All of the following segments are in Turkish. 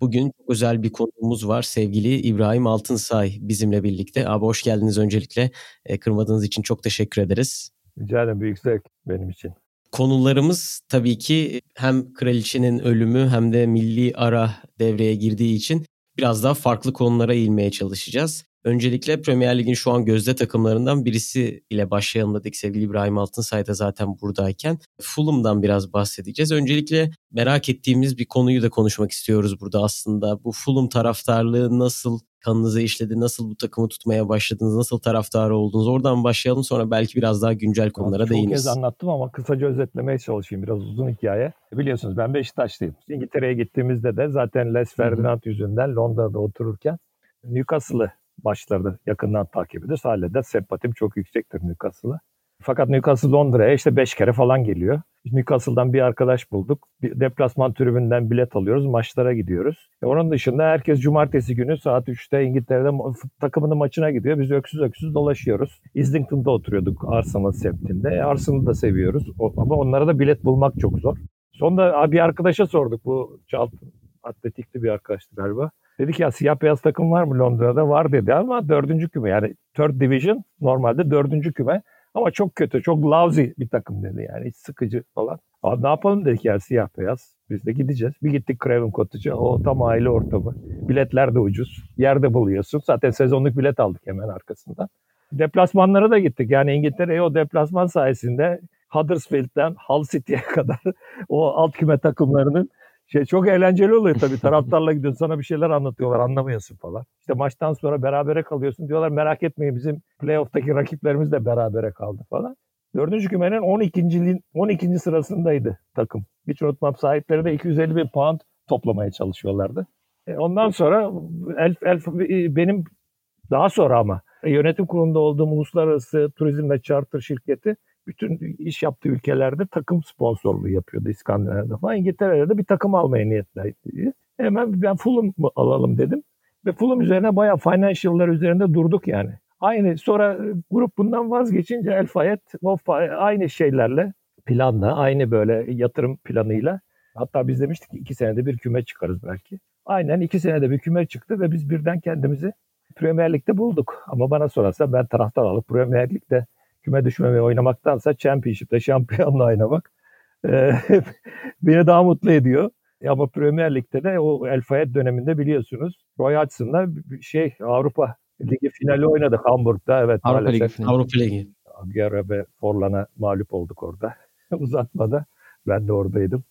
Bugün çok özel bir konuğumuz var. Sevgili İbrahim Altınsay bizimle birlikte. Abi hoş geldiniz öncelikle. E, kırmadığınız için çok teşekkür ederiz. Rica ederim. Büyük zevk benim için. Konularımız tabii ki hem kraliçenin ölümü hem de milli ara devreye girdiği için biraz daha farklı konulara eğilmeye çalışacağız. Öncelikle Premier Lig'in şu an gözde takımlarından birisi ile başlayalım dedik sevgili İbrahim Altınsay da zaten buradayken. Fulham'dan biraz bahsedeceğiz. Öncelikle merak ettiğimiz bir konuyu da konuşmak istiyoruz burada aslında. Bu Fulham taraftarlığı nasıl kanınıza işledi? Nasıl bu takımı tutmaya başladınız? Nasıl taraftarı oldunuz? Oradan başlayalım sonra belki biraz daha güncel konulara Çok değiniriz. kez anlattım ama kısaca özetlemeye çalışayım. Biraz uzun hikaye. Biliyorsunuz ben Beşiktaşlıyım. İngiltere'ye gittiğimizde de zaten Les Ferdinand yüzünden Londra'da otururken Newcastle'ı başlarda yakından takip ediyoruz. Hala da sempatim çok yüksektir Newcastle'a. Fakat Newcastle Londra'ya işte 5 kere falan geliyor. Newcastle'dan bir arkadaş bulduk. Bir deplasman tribünden bilet alıyoruz. Maçlara gidiyoruz. E onun dışında herkes cumartesi günü saat 3'te İngiltere'de takımının maçına gidiyor. Biz öksüz öksüz dolaşıyoruz. Islington'da oturuyorduk Arsenal semtinde. E Arsenal'ı da seviyoruz. O, ama onlara da bilet bulmak çok zor. Sonra bir arkadaşa sorduk. Bu Charlton atletikli bir arkadaştı galiba. Dedi ki ya siyah beyaz takım var mı Londra'da? Var dedi ama dördüncü küme yani third division normalde dördüncü küme ama çok kötü, çok lousy bir takım dedi yani hiç sıkıcı falan. Abi ne yapalım dedik ya siyah beyaz. Biz de gideceğiz. Bir gittik Craven Cottage'a. O tam aile ortamı. Biletler de ucuz. Yerde buluyorsun. Zaten sezonluk bilet aldık hemen arkasından. Deplasmanlara da gittik. Yani İngiltere'ye o deplasman sayesinde Huddersfield'den Hull City'ye kadar o alt küme takımlarının şey çok eğlenceli oluyor tabii. Taraftarla gidiyorsun sana bir şeyler anlatıyorlar anlamıyorsun falan. İşte maçtan sonra berabere kalıyorsun diyorlar merak etmeyin bizim playoff'taki rakiplerimiz de berabere kaldı falan. Dördüncü kümenin 12. 12. sırasındaydı takım. Hiç unutmam sahipleri de 250 bin pound toplamaya çalışıyorlardı. E ondan sonra Elf, Elf benim daha sonra ama yönetim kurulunda olduğum uluslararası turizm ve charter şirketi bütün iş yaptığı ülkelerde takım sponsorluğu yapıyordu İskandinav'da falan. İngiltere'de de bir takım almaya niyetliydi. Hemen ben Fulham alalım dedim. Ve Fulham üzerine bayağı financial'lar üzerinde durduk yani. Aynı sonra grup bundan vazgeçince El Fayed aynı şeylerle planla, aynı böyle yatırım planıyla hatta biz demiştik ki iki senede bir küme çıkarız belki. Aynen iki senede bir küme çıktı ve biz birden kendimizi Premier Lig'de bulduk. Ama bana sorarsa ben taraftar alıp Premier Lig'de küme düşmemeye oynamaktansa Championship'te şampiyonla oynamak e, beni daha mutlu ediyor. Ama Premier Lig'de de o El Fayed döneminde biliyorsunuz Roy Hodgson'la şey Avrupa Ligi finali oynadık Hamburg'da. Evet, Avrupa Ligi. Avrupa Ligi. Aguero ve Forlan'a mağlup olduk orada. Uzatmada. Ben de oradaydım.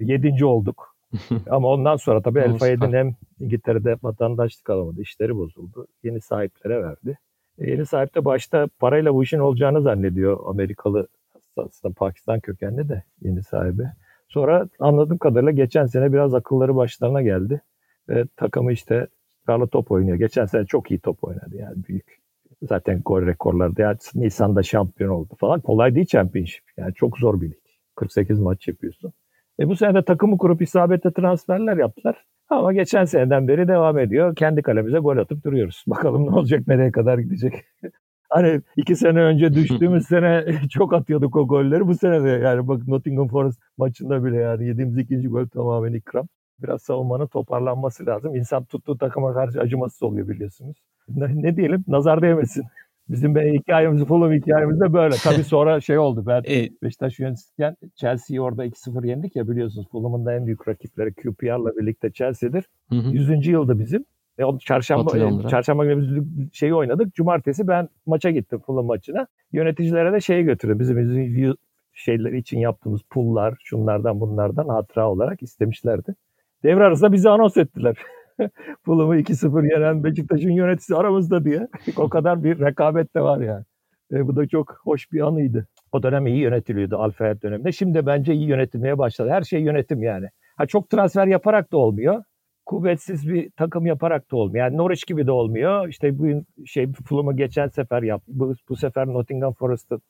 Yedinci olduk. Ama ondan sonra tabii El Fayed'in hem İngiltere'de vatandaşlık alamadı. işleri bozuldu. Yeni sahiplere verdi. Yeni sahip de başta parayla bu işin olacağını zannediyor Amerikalı aslında Pakistan kökenli de yeni sahibi. Sonra anladığım kadarıyla geçen sene biraz akılları başlarına geldi. Ve takımı işte karlı top oynuyor. Geçen sene çok iyi top oynadı yani büyük. Zaten gol rekorları yani Nisan'da şampiyon oldu falan. Kolay değil championship. Yani çok zor bir lig. 48 maç yapıyorsun. E bu sene de takımı kurup isabetli transferler yaptılar. Ama geçen seneden beri devam ediyor. Kendi kalemize gol atıp duruyoruz. Bakalım ne olacak, nereye kadar gidecek. hani iki sene önce düştüğümüz sene çok atıyorduk o golleri. Bu sene de yani bak Nottingham Forest maçında bile yani yediğimiz ikinci gol tamamen ikram. Biraz savunmanın toparlanması lazım. İnsan tuttuğu takıma karşı acımasız oluyor biliyorsunuz. Ne, ne diyelim? Nazar değmesin. Bizim be hikayemiz, Fulham hikayemiz de böyle. Tabii sonra şey oldu. Ben. Beşiktaş yönetirken Chelsea'yi orada 2-0 yendik ya biliyorsunuz. Fulham'ın da en büyük rakipleri QPR'la birlikte Chelsea'dir. Hı hı. 100. yılda bizim. E, çarşamba e, çarşamba günü biz şeyi oynadık. Cumartesi ben maça gittim Fulham maçına. Yöneticilere de şeyi götürdüm. Bizim, bizim şeyler için yaptığımız pullar, şunlardan bunlardan hatıra olarak istemişlerdi. Devre arasında bizi anons ettiler. Fulham'ı 2-0 yenen Beşiktaş'ın yöneticisi aramızda diye. o kadar bir rekabet de var yani. E, bu da çok hoş bir anıydı. O dönem iyi yönetiliyordu Alfayet döneminde. Şimdi bence iyi yönetilmeye başladı. Her şey yönetim yani. Ha çok transfer yaparak da olmuyor. kuvvetsiz bir takım yaparak da olmuyor. Yani Norwich gibi de olmuyor. İşte bu şey Fulham'ı geçen sefer yaptı. Bu, bu sefer Nottingham Forest'ı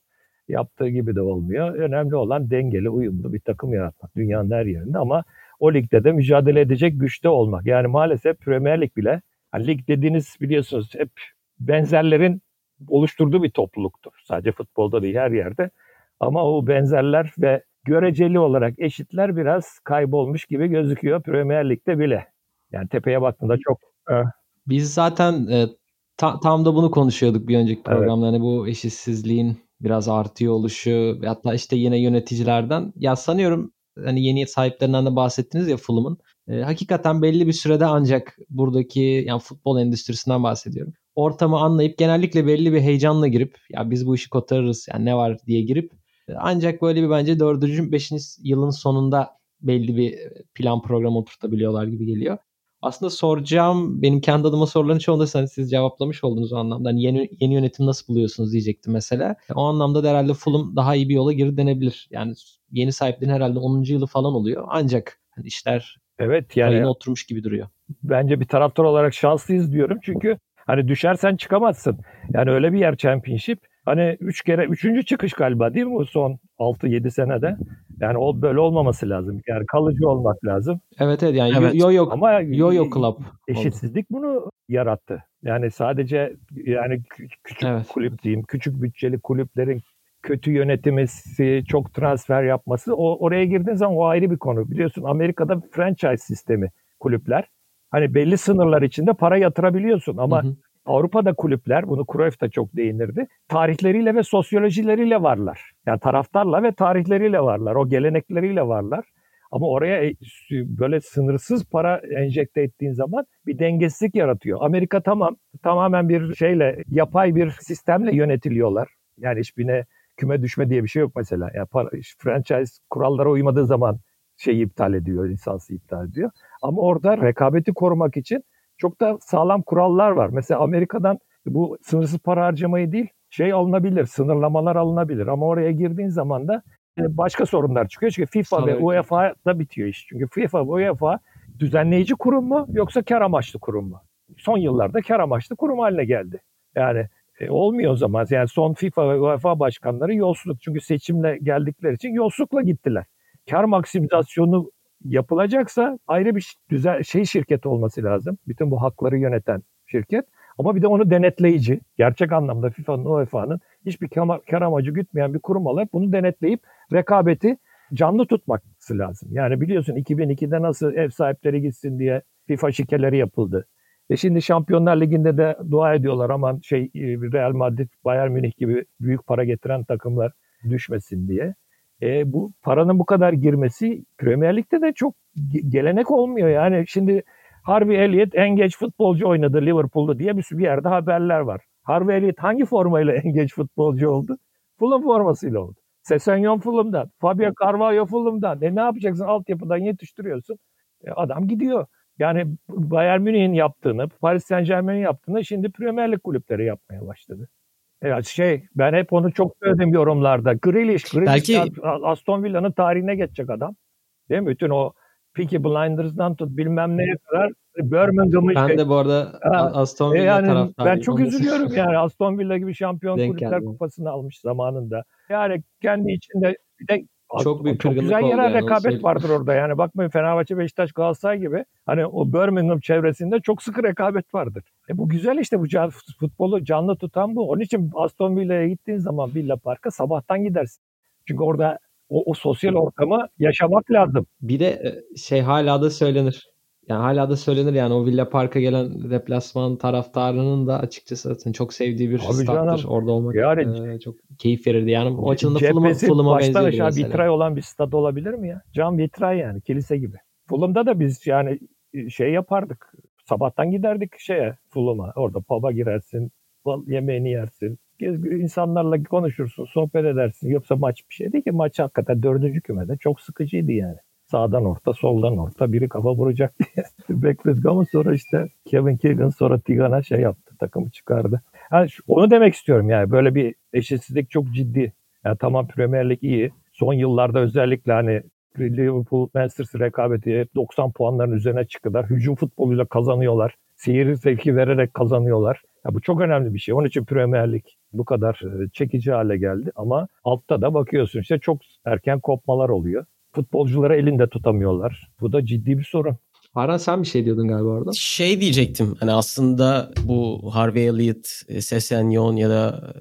yaptığı gibi de olmuyor. Önemli olan dengeli, uyumlu bir takım yaratmak dünyanın her yerinde ama o ligde de mücadele edecek güçte olmak. Yani maalesef Premier Lig bile yani lig dediğiniz biliyorsunuz hep benzerlerin oluşturduğu bir topluluktur. Sadece futbolda değil her yerde. Ama o benzerler ve göreceli olarak eşitler biraz kaybolmuş gibi gözüküyor Premier Lig'de bile. Yani tepeye baktığında çok... E, Biz zaten e, ta, tam da bunu konuşuyorduk bir önceki programda. Evet. Hani bu eşitsizliğin biraz artıyor oluşu hatta işte yine yöneticilerden ya sanıyorum hani yeni sahiplerinden de bahsettiniz ya Fulham'ın. E, hakikaten belli bir sürede ancak buradaki yani futbol endüstrisinden bahsediyorum. Ortamı anlayıp genellikle belli bir heyecanla girip ya biz bu işi kotarırız yani ne var diye girip e, ancak böyle bir bence dördüncü, beşinci yılın sonunda belli bir plan program oturtabiliyorlar gibi geliyor. Aslında soracağım benim kendi adıma soruların çoğunda hani siz cevaplamış oldunuz anlamda. Hani yeni, yeni yönetim nasıl buluyorsunuz diyecektim mesela. O anlamda da herhalde Fulham daha iyi bir yola geri denebilir. Yani yeni sahiplerin herhalde 10. yılı falan oluyor. Ancak hani işler evet yani oturmuş gibi duruyor. Bence bir taraftar olarak şanslıyız diyorum. Çünkü hani düşersen çıkamazsın. Yani öyle bir yer Championship. Hani üç kere, üçüncü çıkış galiba değil mi bu son 6-7 senede? Yani o böyle olmaması lazım. Yani kalıcı olmak lazım. Evet evet yani evet. yo yo ama yo yo club eşitsizlik oldu. bunu yarattı. Yani sadece yani küçük evet. kulüp diyeyim, küçük bütçeli kulüplerin kötü yönetimisi, çok transfer yapması o oraya girdiğin zaman o ayrı bir konu. Biliyorsun Amerika'da franchise sistemi kulüpler. Hani belli sınırlar içinde para yatırabiliyorsun ama hı hı. Avrupa'da kulüpler, bunu Cruyff da çok değinirdi, tarihleriyle ve sosyolojileriyle varlar. Yani taraftarla ve tarihleriyle varlar, o gelenekleriyle varlar. Ama oraya e, böyle sınırsız para enjekte ettiğin zaman bir dengesizlik yaratıyor. Amerika tamam, tamamen bir şeyle, yapay bir sistemle yönetiliyorlar. Yani hiçbirine küme düşme diye bir şey yok mesela. Yani para, franchise kurallara uymadığı zaman şeyi iptal ediyor, lisansı iptal ediyor. Ama orada rekabeti korumak için çok da sağlam kurallar var. Mesela Amerika'dan bu sınırsız para harcamayı değil şey alınabilir, sınırlamalar alınabilir. Ama oraya girdiğin zaman da e, başka sorunlar çıkıyor. Çünkü FIFA Sana ve UEFA'da bitiyor iş. Çünkü FIFA ve UEFA düzenleyici kurum mu yoksa kar amaçlı kurum mu? Son yıllarda kar amaçlı kurum haline geldi. Yani e, olmuyor o zaman. Yani son FIFA ve UEFA başkanları yolsuzluk. Çünkü seçimle geldikleri için yolsuzlukla gittiler. Kar maksimizasyonu yapılacaksa ayrı bir güzel şey şirket olması lazım. Bütün bu hakları yöneten şirket. Ama bir de onu denetleyici, gerçek anlamda FIFA'nın, UEFA'nın hiçbir kar amacı gütmeyen bir kurum olarak bunu denetleyip rekabeti canlı tutması lazım. Yani biliyorsun 2002'de nasıl ev sahipleri gitsin diye FIFA şikeleri yapıldı. E şimdi Şampiyonlar Ligi'nde de dua ediyorlar aman şey e, Real Madrid, Bayern Münih gibi büyük para getiren takımlar düşmesin diye. E, bu paranın bu kadar girmesi Premier Lig'de de çok gelenek olmuyor. Yani şimdi Harvey Elliott en geç futbolcu oynadı Liverpool'da diye bir, bir yerde haberler var. Harvey Elliott hangi formayla en geç futbolcu oldu? Fulham formasıyla oldu. Sesenyon Fulham'dan, Fabio Carvalho Fulham'dan. E ne yapacaksın? Altyapıdan yetiştiriyorsun. E, adam gidiyor. Yani Bayern Münih'in yaptığını, Paris Saint Germain'in yaptığını şimdi Premier Lig kulüpleri yapmaya başladı. Evet şey ben hep onu çok söyledim yorumlarda. Grealish, Grealish Belki... Aston Villa'nın tarihine geçecek adam. Değil mi? Bütün o Peaky Blinders'dan tut bilmem neye kadar Birmingham'ın Ben şey... de bu arada ha, Aston Villa e yani, taraftarıyım. Ben çok üzülüyorum yani Aston Villa gibi şampiyon Denk kulüpler geldi. kupasını almış zamanında. Yani kendi içinde bir de çok büyük çok güzel yerel yani, rekabet vardır orada. Yani bakmayın Fenerbahçe, Beşiktaş, Galatasaray gibi hani o Birmingham çevresinde çok sıkı rekabet vardır. E bu güzel işte bu can, futbolu canlı tutan bu. Onun için Aston Villa'ya gittiğin zaman Villa Park'a sabahtan gidersin. Çünkü orada o, o sosyal ortamı yaşamak lazım. Bir de e, şey hala da söylenir. Yani hala da söylenir yani o Villa Park'a gelen deplasman taraftarının da açıkçası zaten çok sevdiği bir stattır. Orada olmak yani, e, çok keyif verirdi. Yani o açıdan Fulham'a Fulham'a benziyor aşağı mesela. vitray olan bir stad olabilir mi ya? Cam vitray yani kilise gibi. Fulham'da da biz yani şey yapardık. Sabahtan giderdik şeye Fulham'a. Orada pub'a girersin, yemeğini yersin. insanlarla konuşursun, sohbet edersin. Yoksa maç bir şey değil ki. Maç hakikaten dördüncü kümede çok sıkıcıydı yani sağdan orta, soldan orta biri kafa vuracak diye bekledik ama sonra işte Kevin Keegan sonra Tigan'a şey yaptı, takımı çıkardı. Yani onu demek istiyorum yani böyle bir eşitsizlik çok ciddi. Yani tamam Premier Lig iyi. Son yıllarda özellikle hani Liverpool Manchester rekabeti hep 90 puanların üzerine çıktılar. Hücum futboluyla kazanıyorlar. Seyir zevki vererek kazanıyorlar. Ya bu çok önemli bir şey. Onun için Premier Lig bu kadar e, çekici hale geldi. Ama altta da bakıyorsun işte çok erken kopmalar oluyor. Futbolcuları elinde tutamıyorlar. Bu da ciddi bir sorun. Aran sen bir şey diyordun galiba orada. Şey diyecektim. Hani aslında bu Harvey Elliott, e, Sessegnon ya da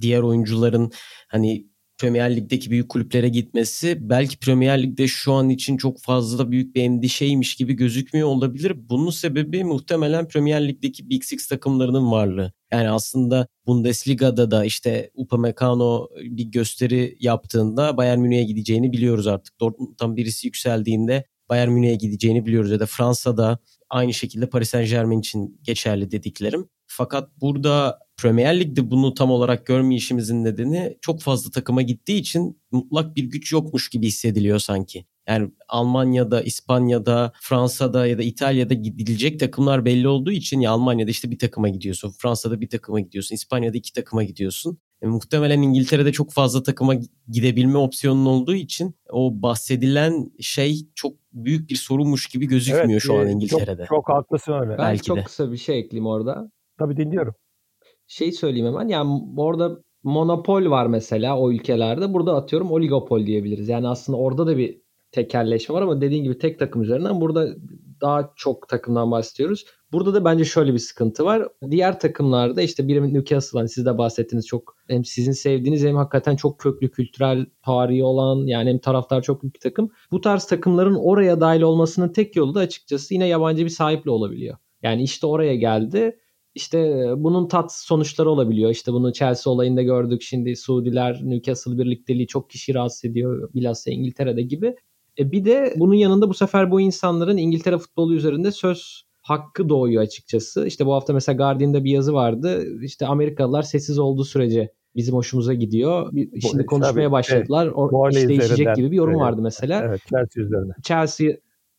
diğer oyuncuların hani Premier Lig'deki büyük kulüplere gitmesi belki Premier Lig'de şu an için çok fazla büyük bir endişeymiş gibi gözükmüyor olabilir. Bunun sebebi muhtemelen Premier Lig'deki Big Six takımlarının varlığı. Yani aslında Bundesliga'da da işte Upamecano bir gösteri yaptığında Bayern Münih'e gideceğini biliyoruz artık. Dortmund'dan birisi yükseldiğinde Bayern Münih'e gideceğini biliyoruz ya da Fransa'da aynı şekilde Paris Saint Germain için geçerli dediklerim. Fakat burada Premier Lig'de bunu tam olarak görmeyişimizin nedeni çok fazla takıma gittiği için mutlak bir güç yokmuş gibi hissediliyor sanki. Yani Almanya'da, İspanya'da, Fransa'da ya da İtalya'da gidilecek takımlar belli olduğu için ya Almanya'da işte bir takıma gidiyorsun, Fransa'da bir takıma gidiyorsun, İspanya'da iki takıma gidiyorsun. E, muhtemelen İngiltere'de çok fazla takıma gidebilme opsiyonun olduğu için o bahsedilen şey çok büyük bir sorunmuş gibi gözükmüyor evet, şu an İngiltere'de. Çok, çok haklısın öyle. Ben Belki çok de. kısa bir şey ekleyeyim orada. Tabii dinliyorum. Şey söyleyeyim hemen. Yani orada monopol var mesela o ülkelerde. Burada atıyorum oligopol diyebiliriz. Yani aslında orada da bir tekerleşme var ama dediğin gibi tek takım üzerinden burada daha çok takımdan bahsediyoruz. Burada da bence şöyle bir sıkıntı var. Diğer takımlarda işte bir Newcastle hani siz de bahsettiniz çok hem sizin sevdiğiniz hem hakikaten çok köklü kültürel tarihi olan yani hem taraftar çok büyük bir takım. Bu tarz takımların oraya dahil olmasının tek yolu da açıkçası yine yabancı bir sahiple olabiliyor. Yani işte oraya geldi işte bunun tat sonuçları olabiliyor. İşte bunu Chelsea olayında gördük. Şimdi Suudiler Newcastle birlikteliği çok kişi rahatsız ediyor. Bilhassa İngiltere'de gibi. E bir de bunun yanında bu sefer bu insanların İngiltere futbolu üzerinde söz hakkı doğuyor açıkçası. İşte bu hafta mesela Guardian'da bir yazı vardı. İşte Amerikalılar sessiz olduğu sürece bizim hoşumuza gidiyor. Şimdi bu, konuşmaya tabii, başladılar. Evet, o, iş değişecek gibi bir yorum evet, vardı mesela. Evet, Chelsea üzerinden. Chelsea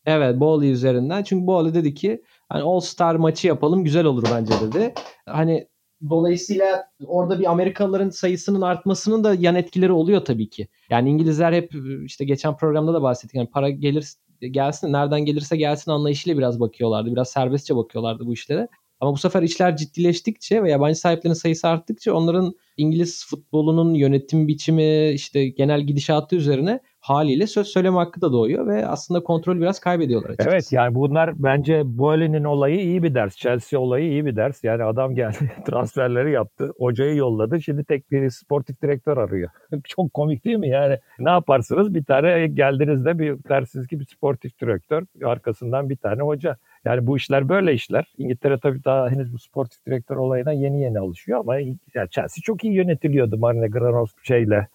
evet Bowley üzerinden. Çünkü Bowley dedi ki hani All Star maçı yapalım güzel olur bence dedi. Hani Dolayısıyla orada bir Amerikalıların sayısının artmasının da yan etkileri oluyor tabii ki. Yani İngilizler hep işte geçen programda da bahsettik. Yani para gelir gelsin nereden gelirse gelsin anlayışıyla biraz bakıyorlardı. Biraz serbestçe bakıyorlardı bu işlere. Ama bu sefer işler ciddileştikçe ve yabancı sahiplerin sayısı arttıkça onların İngiliz futbolunun yönetim biçimi işte genel gidişatı üzerine haliyle söz söyleme hakkı da doğuyor ve aslında kontrol biraz kaybediyorlar açıkçası. Evet yani bunlar bence Boehly'nin olayı iyi bir ders. Chelsea olayı iyi bir ders. Yani adam geldi transferleri yaptı. Hocayı yolladı. Şimdi tek bir sportif direktör arıyor. Çok komik değil mi? Yani ne yaparsınız? Bir tane geldiğinizde bir dersiniz ki bir sportif direktör. Arkasından bir tane hoca. Yani bu işler böyle işler. İngiltere tabii daha henüz bu sportif direktör olayına yeni yeni alışıyor ama yani Chelsea çok iyi yönetiliyordu Marine Granovski şeyle.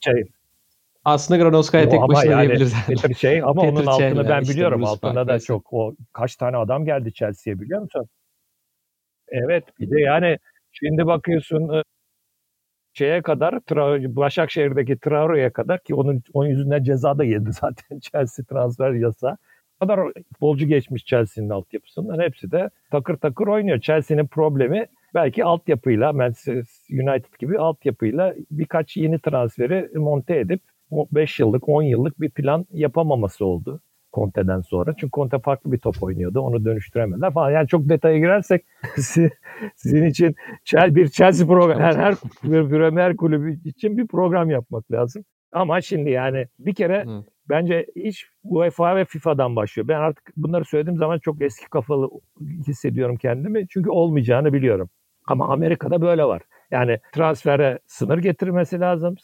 Şey, aslında Granovskaya tek başına yani, diyebiliriz. Peter şey ama onun altını ben işte biliyorum. Altında da çok o kaç tane adam geldi Chelsea'ye biliyor musun? Evet bir de yani şimdi bakıyorsun şeye kadar Başakşehir'deki Traore'ye kadar ki onun onun yüzünden ceza da yedi zaten Chelsea transfer yasa. O kadar futbolcu geçmiş Chelsea'nin altyapısından hepsi de takır takır oynuyor. Chelsea'nin problemi belki altyapıyla Manchester United gibi altyapıyla birkaç yeni transferi monte edip 5 yıllık 10 yıllık bir plan yapamaması oldu. Conte'den sonra. Çünkü Conte farklı bir top oynuyordu. Onu dönüştüremediler falan. Yani çok detaya girersek sizin için bir Chelsea program, her, her Premier kulübü için bir program yapmak lazım. Ama şimdi yani bir kere Hı. bence iş UEFA ve FIFA'dan başlıyor. Ben artık bunları söylediğim zaman çok eski kafalı hissediyorum kendimi. Çünkü olmayacağını biliyorum. Ama Amerika'da böyle var. Yani transfere sınır getirmesi lazım.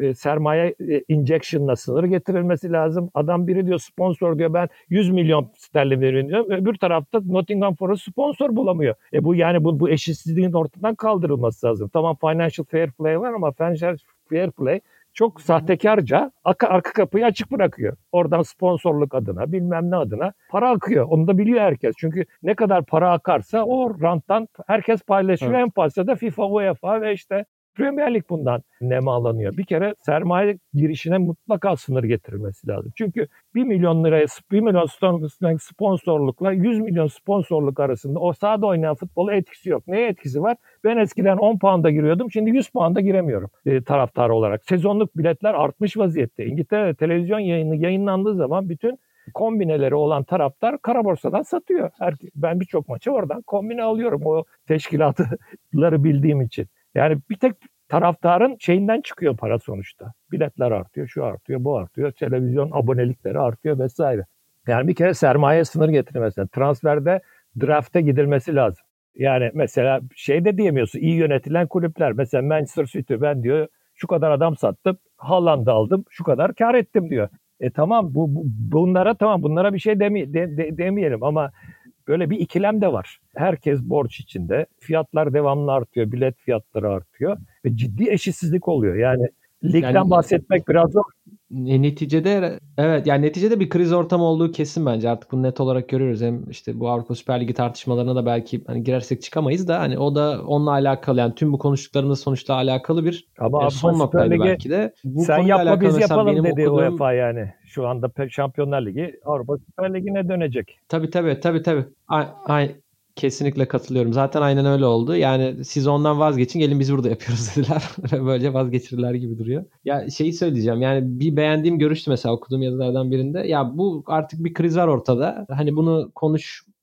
E, sermaye e, injection'la sınır getirilmesi lazım. Adam biri diyor sponsor diyor ben 100 milyon sterlin veriyorum diyor. Öbür tarafta Nottingham Forest sponsor bulamıyor. E bu yani bu, bu eşitsizliğin ortadan kaldırılması lazım. Tamam financial fair play var ama financial fair play çok sahtekarca arka, kapıyı açık bırakıyor. Oradan sponsorluk adına bilmem ne adına para akıyor. Onu da biliyor herkes. Çünkü ne kadar para akarsa o ranttan herkes paylaşıyor. Evet. En fazla da FIFA, UEFA ve işte Premier Lig bundan nemalanıyor. Bir kere sermaye girişine mutlaka sınır getirilmesi lazım. Çünkü 1 milyon liraya 1 milyon sponsorlukla 100 milyon sponsorluk arasında o sahada oynayan futbola etkisi yok. Neye etkisi var? Ben eskiden 10 pound'a giriyordum. Şimdi 100 pound'a giremiyorum e, taraftar olarak. Sezonluk biletler artmış vaziyette. İngiltere televizyon yayını yayınlandığı zaman bütün kombineleri olan taraftar kara borsadan satıyor. Her, ben birçok maçı oradan kombine alıyorum o teşkilatları bildiğim için. Yani bir tek taraftarın şeyinden çıkıyor para sonuçta. Biletler artıyor, şu artıyor, bu artıyor. Televizyon abonelikleri artıyor vesaire. Yani bir kere sermaye sınır getirilmesi. Transferde draft'e gidilmesi lazım. Yani mesela şey de diyemiyorsun iyi yönetilen kulüpler. Mesela Manchester City ben diyor şu kadar adam sattım, Haaland'ı aldım, şu kadar kar ettim diyor. E tamam bu, bu bunlara tamam bunlara bir şey demi, de, de, demeyelim ama böyle bir ikilem de var. Herkes borç içinde. Fiyatlar devamlı artıyor, bilet fiyatları artıyor ve ciddi eşitsizlik oluyor. Yani ligden yani, bahsetmek biraz zor. Neticede evet yani neticede bir kriz ortamı olduğu kesin bence artık bunu net olarak görüyoruz. Hem işte bu Avrupa Süper Ligi tartışmalarına da belki hani girersek çıkamayız da hani o da onunla alakalı yani tüm bu konuştuklarımız sonuçta alakalı bir Ama e, son noktaydı belki de. Bu sen yapma biz yapalım dedi okuduğum... UEFA yani. Şu anda Şampiyonlar Ligi Avrupa Süper Ligi'ne dönecek. Tabii tabii tabii tabii. Ay, Kesinlikle katılıyorum. Zaten aynen öyle oldu. Yani siz ondan vazgeçin gelin biz burada yapıyoruz dediler. Böyle vazgeçirirler gibi duruyor. Ya şeyi söyleyeceğim. Yani bir beğendiğim görüştü mesela okuduğum yazılardan birinde. Ya bu artık bir kriz var ortada. Hani bunu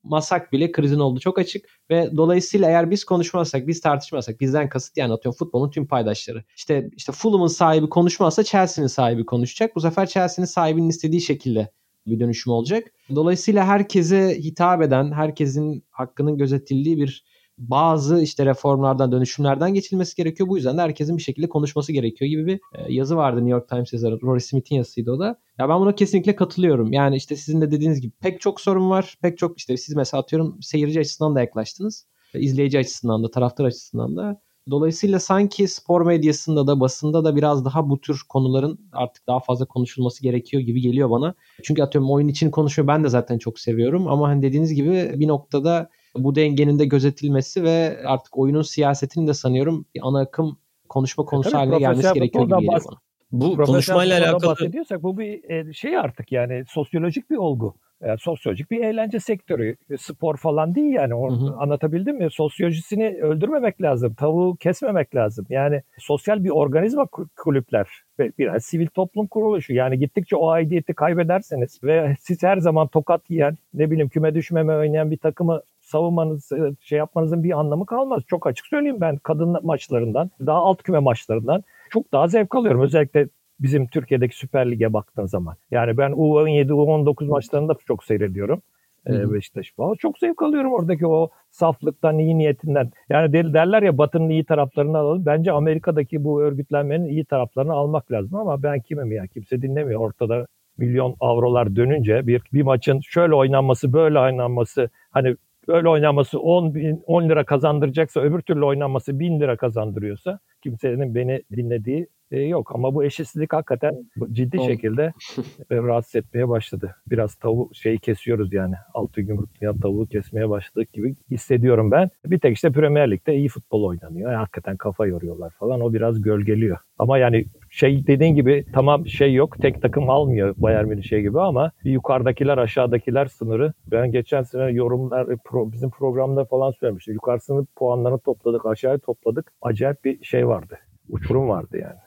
konuşmasak bile krizin olduğu çok açık ve dolayısıyla eğer biz konuşmazsak, biz tartışmazsak, bizden kasıt yani atıyorum futbolun tüm paydaşları. İşte işte Fulham'ın sahibi konuşmazsa Chelsea'nin sahibi konuşacak. Bu sefer Chelsea'nin sahibinin istediği şekilde bir dönüşüm olacak. Dolayısıyla herkese hitap eden, herkesin hakkının gözetildiği bir bazı işte reformlardan, dönüşümlerden geçilmesi gerekiyor. Bu yüzden de herkesin bir şekilde konuşması gerekiyor gibi bir e, yazı vardı New York Times yazarı. Rory Smith'in yazısıydı o da. Ya ben buna kesinlikle katılıyorum. Yani işte sizin de dediğiniz gibi pek çok sorun var. Pek çok işte siz mesela atıyorum seyirci açısından da yaklaştınız. izleyici açısından da, taraftar açısından da. Dolayısıyla sanki spor medyasında da basında da biraz daha bu tür konuların artık daha fazla konuşulması gerekiyor gibi geliyor bana. Çünkü atıyorum oyun için konuşuyor ben de zaten çok seviyorum ama hani dediğiniz gibi bir noktada bu dengenin de gözetilmesi ve artık oyunun siyasetini de sanıyorum bir ana akım konuşma konusu e, haline gelmesi gerekiyor gibi geliyor bana. Bu konuşmayla alakalı bahsediyorsak bu bir e, şey artık yani sosyolojik bir olgu. Yani sosyolojik bir eğlence sektörü. Spor falan değil yani. Hı hı. Anlatabildim mi? Sosyolojisini öldürmemek lazım. Tavuğu kesmemek lazım. Yani sosyal bir organizma kulüpler. Ve biraz sivil toplum kuruluşu. Yani gittikçe o aidiyeti kaybederseniz ve siz her zaman tokat yiyen, ne bileyim küme düşmeme oynayan bir takımı savunmanız, e, şey yapmanızın bir anlamı kalmaz. Çok açık söyleyeyim ben kadın maçlarından, daha alt küme maçlarından çok daha zevk alıyorum. Özellikle bizim Türkiye'deki Süper Lig'e baktığın zaman. Yani ben U17, U19 maçlarını da çok seyrediyorum. Hı Beşiktaş falan. Çok zevk alıyorum oradaki o saflıktan, iyi niyetinden. Yani derler ya Batı'nın iyi taraflarını alalım. Bence Amerika'daki bu örgütlenmenin iyi taraflarını almak lazım ama ben kimim ya? Kimse dinlemiyor. Ortada milyon avrolar dönünce bir, bir maçın şöyle oynanması, böyle oynanması hani böyle oynanması 10, bin, 10 lira kazandıracaksa öbür türlü oynanması 1000 lira kazandırıyorsa kimsenin beni dinlediği e, yok ama bu eşitsizlik hakikaten ciddi şekilde e, rahatsız etmeye başladı. Biraz tavuk şeyi kesiyoruz yani. Altı yumurtlayan tavuğu kesmeye başladık gibi hissediyorum ben. Bir tek işte Premier Lig'de iyi futbol oynanıyor. Yani hakikaten kafa yoruyorlar falan. O biraz gölgeliyor. Ama yani şey dediğin gibi tamam şey yok. Tek takım almıyor Bayern Münih şey gibi ama yukarıdakiler aşağıdakiler sınırı. Ben geçen sene yorumlar pro, bizim programda falan söylemiştim. Yukarısını puanlarını topladık aşağıya topladık. Acayip bir şey vardı. Uçurum vardı yani.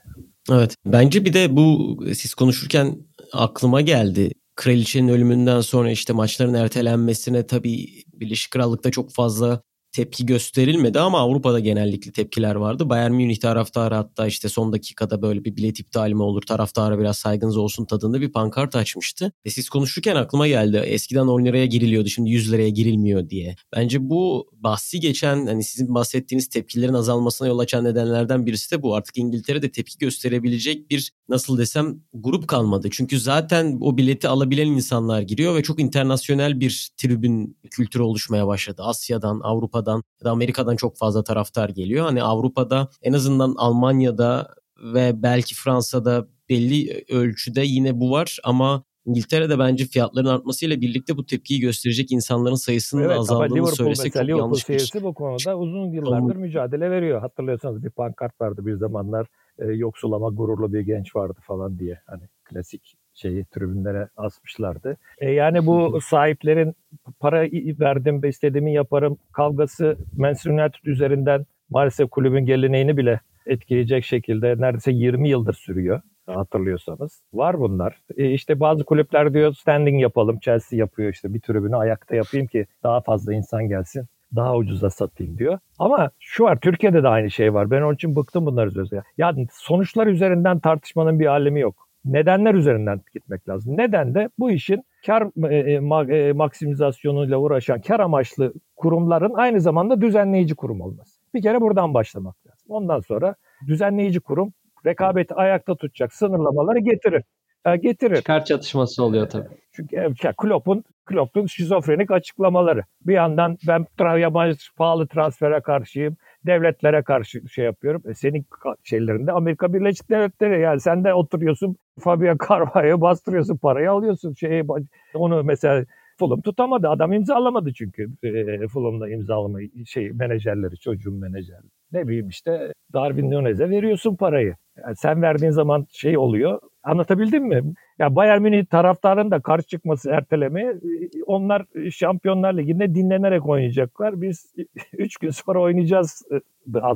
Evet. Bence bir de bu siz konuşurken aklıma geldi. Kraliçenin ölümünden sonra işte maçların ertelenmesine tabii Birleşik Krallık'ta çok fazla tepki gösterilmedi ama Avrupa'da genellikle tepkiler vardı. Bayern Münih taraftarı hatta işte son dakikada böyle bir bilet iptali mi olur taraftara biraz saygınız olsun tadında bir pankart açmıştı. Ve siz konuşurken aklıma geldi eskiden 10 liraya giriliyordu şimdi 100 liraya girilmiyor diye. Bence bu bahsi geçen hani sizin bahsettiğiniz tepkilerin azalmasına yol açan nedenlerden birisi de bu. Artık İngiltere'de tepki gösterebilecek bir nasıl desem grup kalmadı. Çünkü zaten o bileti alabilen insanlar giriyor ve çok internasyonel bir tribün kültürü oluşmaya başladı. Asya'dan, Avrupa'dan Avrupa'dan ya da Amerika'dan çok fazla taraftar geliyor. Hani Avrupa'da en azından Almanya'da ve belki Fransa'da belli ölçüde yine bu var ama İngiltere'de bence fiyatların artmasıyla birlikte bu tepkiyi gösterecek insanların sayısının Evet, azaldığını Liverpool söylesek çok Liverpool yanlış bir seyircisi bu konuda uzun yıllardır mücadele veriyor. Hatırlıyorsanız bir pankart vardı bir zamanlar e, yoksul ama gururlu bir genç vardı falan diye. Hani klasik şeyi tribünlere asmışlardı. E, yani bu sahiplerin para verdim istediğimi yaparım kavgası Manchester United üzerinden maalesef kulübün geleneğini bile etkileyecek şekilde neredeyse 20 yıldır sürüyor hatırlıyorsanız. Var bunlar. E işte bazı kulüpler diyor standing yapalım. Chelsea yapıyor işte bir tribünü ayakta yapayım ki daha fazla insan gelsin. Daha ucuza satayım diyor. Ama şu var Türkiye'de de aynı şey var. Ben onun için bıktım bunları sözü. Yani sonuçlar üzerinden tartışmanın bir alemi yok. Nedenler üzerinden gitmek lazım. Neden de bu işin kar e, e, e, maksimizasyonuyla uğraşan kar amaçlı kurumların aynı zamanda düzenleyici kurum olması. Bir kere buradan başlamak lazım. Ondan sonra düzenleyici kurum rekabeti ayakta tutacak sınırlamaları getirir. E, getirir. Çıkar çatışması oluyor tabii. Çünkü e, Klopp'un Klopp'un şizofrenik açıklamaları. Bir yandan ben tra yabancı pahalı transfere karşıyım. Devletlere karşı şey yapıyorum. E senin şeylerinde Amerika Birleşik Devletleri yani sen de oturuyorsun Fabio Carvalho'ya bastırıyorsun parayı alıyorsun. Şeyi, onu mesela Fulham tutamadı. Adam imzalamadı çünkü. E, Fulham'da imzalama şey menajerleri, çocuğun menajerleri. Ne bileyim işte Darwin Nunez'e veriyorsun parayı. Yani sen verdiğin zaman şey oluyor. Anlatabildim mi? Ya Bayern Münih taraftarın da karşı çıkması ertelemeye onlar Şampiyonlar Ligi'nde dinlenerek oynayacaklar. Biz 3 gün sonra oynayacağız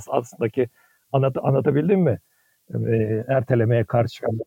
aslında ki anlat, anlatabildim mi? Ertelemeye karşı çıkanlar.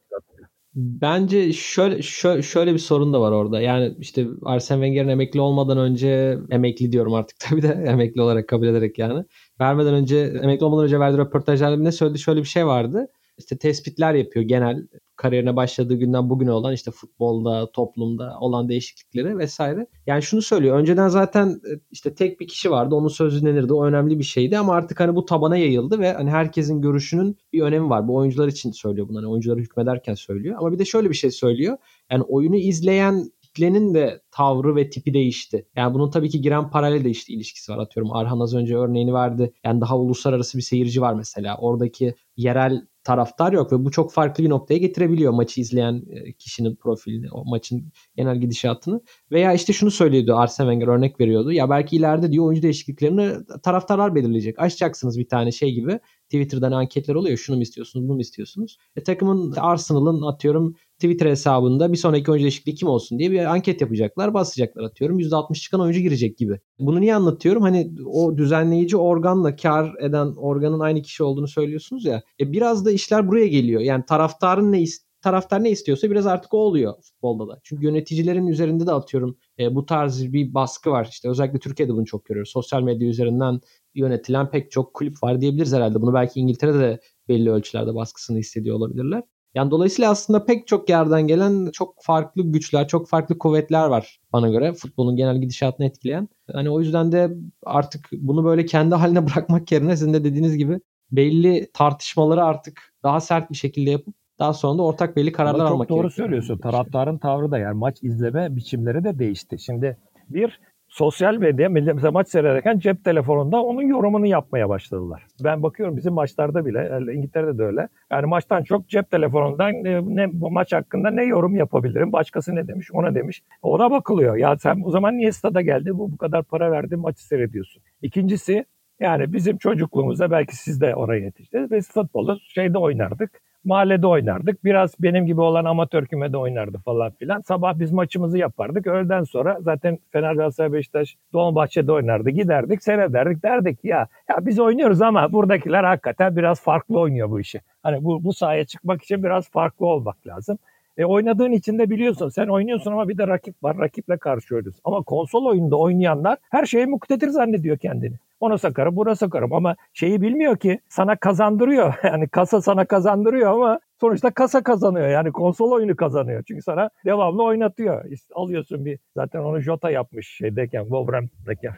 Bence şöyle, şöyle şöyle bir sorun da var orada. Yani işte Arsene Wenger'in emekli olmadan önce emekli diyorum artık tabii de emekli olarak kabul ederek yani. Vermeden önce emekli olmadan önce verdiği röportajlarda ne söyledi şöyle bir şey vardı. İşte tespitler yapıyor genel kariyerine başladığı günden bugüne olan işte futbolda, toplumda olan değişiklikleri vesaire. Yani şunu söylüyor. Önceden zaten e, işte tek bir kişi vardı. Onun sözü denirdi. O önemli bir şeydi ama artık hani bu tabana yayıldı ve hani herkesin görüşünün bir önemi var. Bu oyuncular için söylüyor bunu. Hani oyuncuları hükmederken söylüyor. Ama bir de şöyle bir şey söylüyor. Yani oyunu izleyen kitlenin de tavrı ve tipi değişti. Yani bunun tabii ki giren parayla da işte ilişkisi var. Atıyorum Arhan az önce örneğini verdi. Yani daha uluslararası bir seyirci var mesela. Oradaki yerel taraftar yok ve bu çok farklı bir noktaya getirebiliyor maçı izleyen e, kişinin profilini, o maçın genel gidişatını. Veya işte şunu söylüyordu Arsene Wenger örnek veriyordu. Ya belki ileride diyor oyuncu değişikliklerini taraftarlar belirleyecek. Açacaksınız bir tane şey gibi. Twitter'dan anketler oluyor. Şunu mu istiyorsunuz, bunu mu istiyorsunuz? E, takımın Arsenal'ın atıyorum Twitter hesabında bir sonraki oyuncu değişikliği kim olsun diye bir anket yapacaklar. Basacaklar atıyorum. %60 çıkan oyuncu girecek gibi. Bunu niye anlatıyorum? Hani o düzenleyici organla kar eden organın aynı kişi olduğunu söylüyorsunuz ya. E biraz da işler buraya geliyor. Yani taraftarın ne ist taraftar ne istiyorsa biraz artık o oluyor futbolda da. Çünkü yöneticilerin üzerinde de atıyorum e, bu tarz bir baskı var. İşte özellikle Türkiye'de bunu çok görüyoruz. Sosyal medya üzerinden yönetilen pek çok kulüp var diyebiliriz herhalde. Bunu belki İngiltere'de de belli ölçülerde baskısını hissediyor olabilirler. Yani dolayısıyla aslında pek çok yerden gelen çok farklı güçler, çok farklı kuvvetler var bana göre futbolun genel gidişatını etkileyen. Hani o yüzden de artık bunu böyle kendi haline bırakmak yerine sizin de dediğiniz gibi belli tartışmaları artık daha sert bir şekilde yapıp daha sonra da ortak belli kararlar Ama almak çok doğru söylüyorsun. Taraftarın tavrı da yani maç izleme biçimleri de değişti. Şimdi bir sosyal medya mesela maç seyrederken cep telefonunda onun yorumunu yapmaya başladılar. Ben bakıyorum bizim maçlarda bile İngiltere'de de öyle. Yani maçtan çok cep telefonundan ne, ne bu maç hakkında ne yorum yapabilirim? Başkası ne demiş? Ona demiş. Ona bakılıyor. Ya sen o zaman niye stada geldi? Bu bu kadar para verdi maçı seyrediyorsun. İkincisi yani bizim çocukluğumuzda belki siz de oraya yetiştiniz. Biz futbolu şeyde oynardık mahallede oynardık. Biraz benim gibi olan amatör kümede oynardı falan filan. Sabah biz maçımızı yapardık. Öğleden sonra zaten Fener Galatasaray Beşiktaş Dolmabahçe'de oynardı. Giderdik seyrederdik derdik ya ya biz oynuyoruz ama buradakiler hakikaten biraz farklı oynuyor bu işi. Hani bu, bu sahaya çıkmak için biraz farklı olmak lazım. E oynadığın için de biliyorsun sen oynuyorsun ama bir de rakip var. Rakiple karşı oynuyorsun. Ama konsol oyunda oynayanlar her şeye muktedir zannediyor kendini. Ona sakarım, buna sakarım ama şeyi bilmiyor ki sana kazandırıyor. Yani kasa sana kazandırıyor ama sonuçta kasa kazanıyor. Yani konsol oyunu kazanıyor. Çünkü sana devamlı oynatıyor. Alıyorsun bir zaten onu Jota yapmış şeydeyken Wolverhampton'dayken.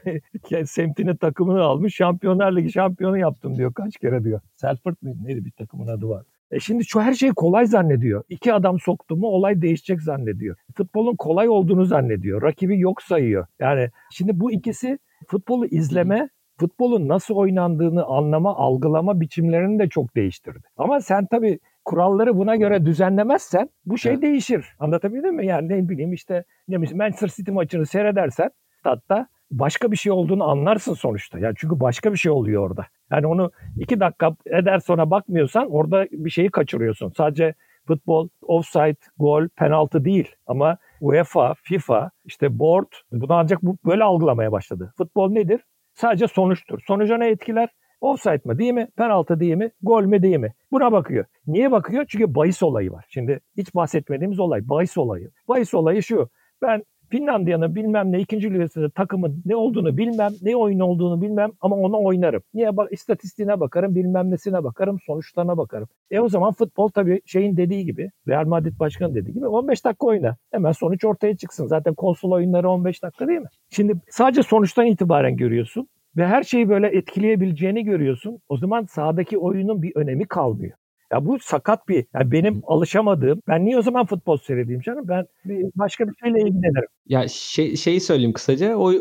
Semtinin takımını almış. Şampiyonlar Ligi şampiyonu yaptım diyor. Kaç kere diyor. Selford mıydı? Neydi bir takımın adı var. E şimdi şu her şeyi kolay zannediyor. İki adam soktu mu olay değişecek zannediyor. Futbolun kolay olduğunu zannediyor. Rakibi yok sayıyor. Yani şimdi bu ikisi futbolu izleme futbolun nasıl oynandığını anlama, algılama biçimlerini de çok değiştirdi. Ama sen tabii kuralları buna göre düzenlemezsen bu şey evet. değişir. Anlatabildim mi? Yani ne bileyim işte ne bileyim Manchester City maçını seyredersen statta başka bir şey olduğunu anlarsın sonuçta. Yani çünkü başka bir şey oluyor orada. Yani onu iki dakika eder sonra bakmıyorsan orada bir şeyi kaçırıyorsun. Sadece futbol, offside, gol, penaltı değil. Ama UEFA, FIFA, işte board bunu ancak bu böyle algılamaya başladı. Futbol nedir? Sadece sonuçtur. Sonuca ne etkiler? Offside mı değil mi? Penaltı değil mi? Gol mü değil mi? Buna bakıyor. Niye bakıyor? Çünkü bahis olayı var. Şimdi hiç bahsetmediğimiz olay bahis olayı. Bahis olayı şu. Ben Finlandiya'nın bilmem ne ikinci ligasında takımın ne olduğunu bilmem, ne oyun olduğunu bilmem ama ona oynarım. Niye? Bak, istatistiğine bakarım, bilmem nesine bakarım, sonuçlarına bakarım. E o zaman futbol tabii şeyin dediği gibi, Real Madrid başkanı dediği gibi 15 dakika oyna. Hemen sonuç ortaya çıksın. Zaten konsol oyunları 15 dakika değil mi? Şimdi sadece sonuçtan itibaren görüyorsun ve her şeyi böyle etkileyebileceğini görüyorsun. O zaman sahadaki oyunun bir önemi kalmıyor. Ya bu sakat bir, yani benim alışamadığım, ben niye o zaman futbol seyredeyim canım? Ben başka bir şeyle ilgilenirim. Ya şey, şeyi söyleyeyim kısaca, o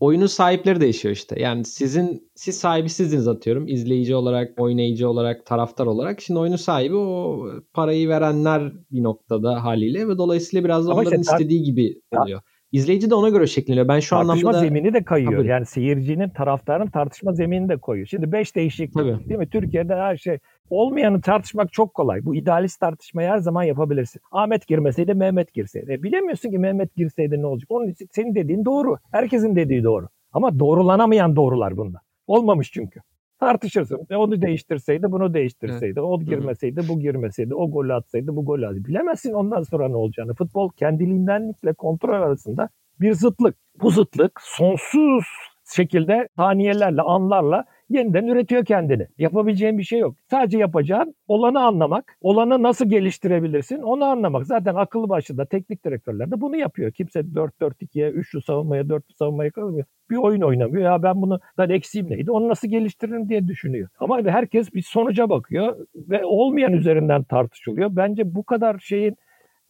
oyunun sahipleri değişiyor işte. Yani sizin, siz sahibi sizdiniz atıyorum. izleyici olarak, oynayıcı olarak, taraftar olarak. Şimdi oyunun sahibi o parayı verenler bir noktada haliyle ve dolayısıyla biraz da Ama onların işte, istediği gibi oluyor. İzleyici de ona göre şekleniyor. Ben şu tartışma anlamda da... zemini de kayıyor. Tabii. Yani seyircinin, taraftarın tartışma zemini de koyuyor. Şimdi 5 değişiklik Tabii. değil mi? Türkiye'de her şey olmayanı tartışmak çok kolay. Bu idealist tartışmayı her zaman yapabilirsin. Ahmet girmeseydi Mehmet girseydi. E, bilemiyorsun ki Mehmet girseydi ne olacak. Onun için senin dediğin doğru. Herkesin dediği doğru. Ama doğrulanamayan doğrular bunlar. Olmamış çünkü. Tartışırsın. E onu değiştirseydi, bunu değiştirseydi. Evet. O girmeseydi, bu girmeseydi. O golü atsaydı, bu golü atsaydı. Bilemezsin ondan sonra ne olacağını. Futbol kendiliğindenlikle kontrol arasında bir zıtlık. Bu zıtlık sonsuz şekilde saniyelerle, anlarla yeniden üretiyor kendini. Yapabileceğin bir şey yok. Sadece yapacağın olanı anlamak, olanı nasıl geliştirebilirsin onu anlamak. Zaten akıllı başında teknik direktörler de bunu yapıyor. Kimse 4-4-2'ye, 3'lü savunmaya, 4'lü savunmaya kalmıyor. Bir oyun oynamıyor. Ya ben bunu da eksiğim neydi? Onu nasıl geliştiririm diye düşünüyor. Ama herkes bir sonuca bakıyor ve olmayan üzerinden tartışılıyor. Bence bu kadar şeyin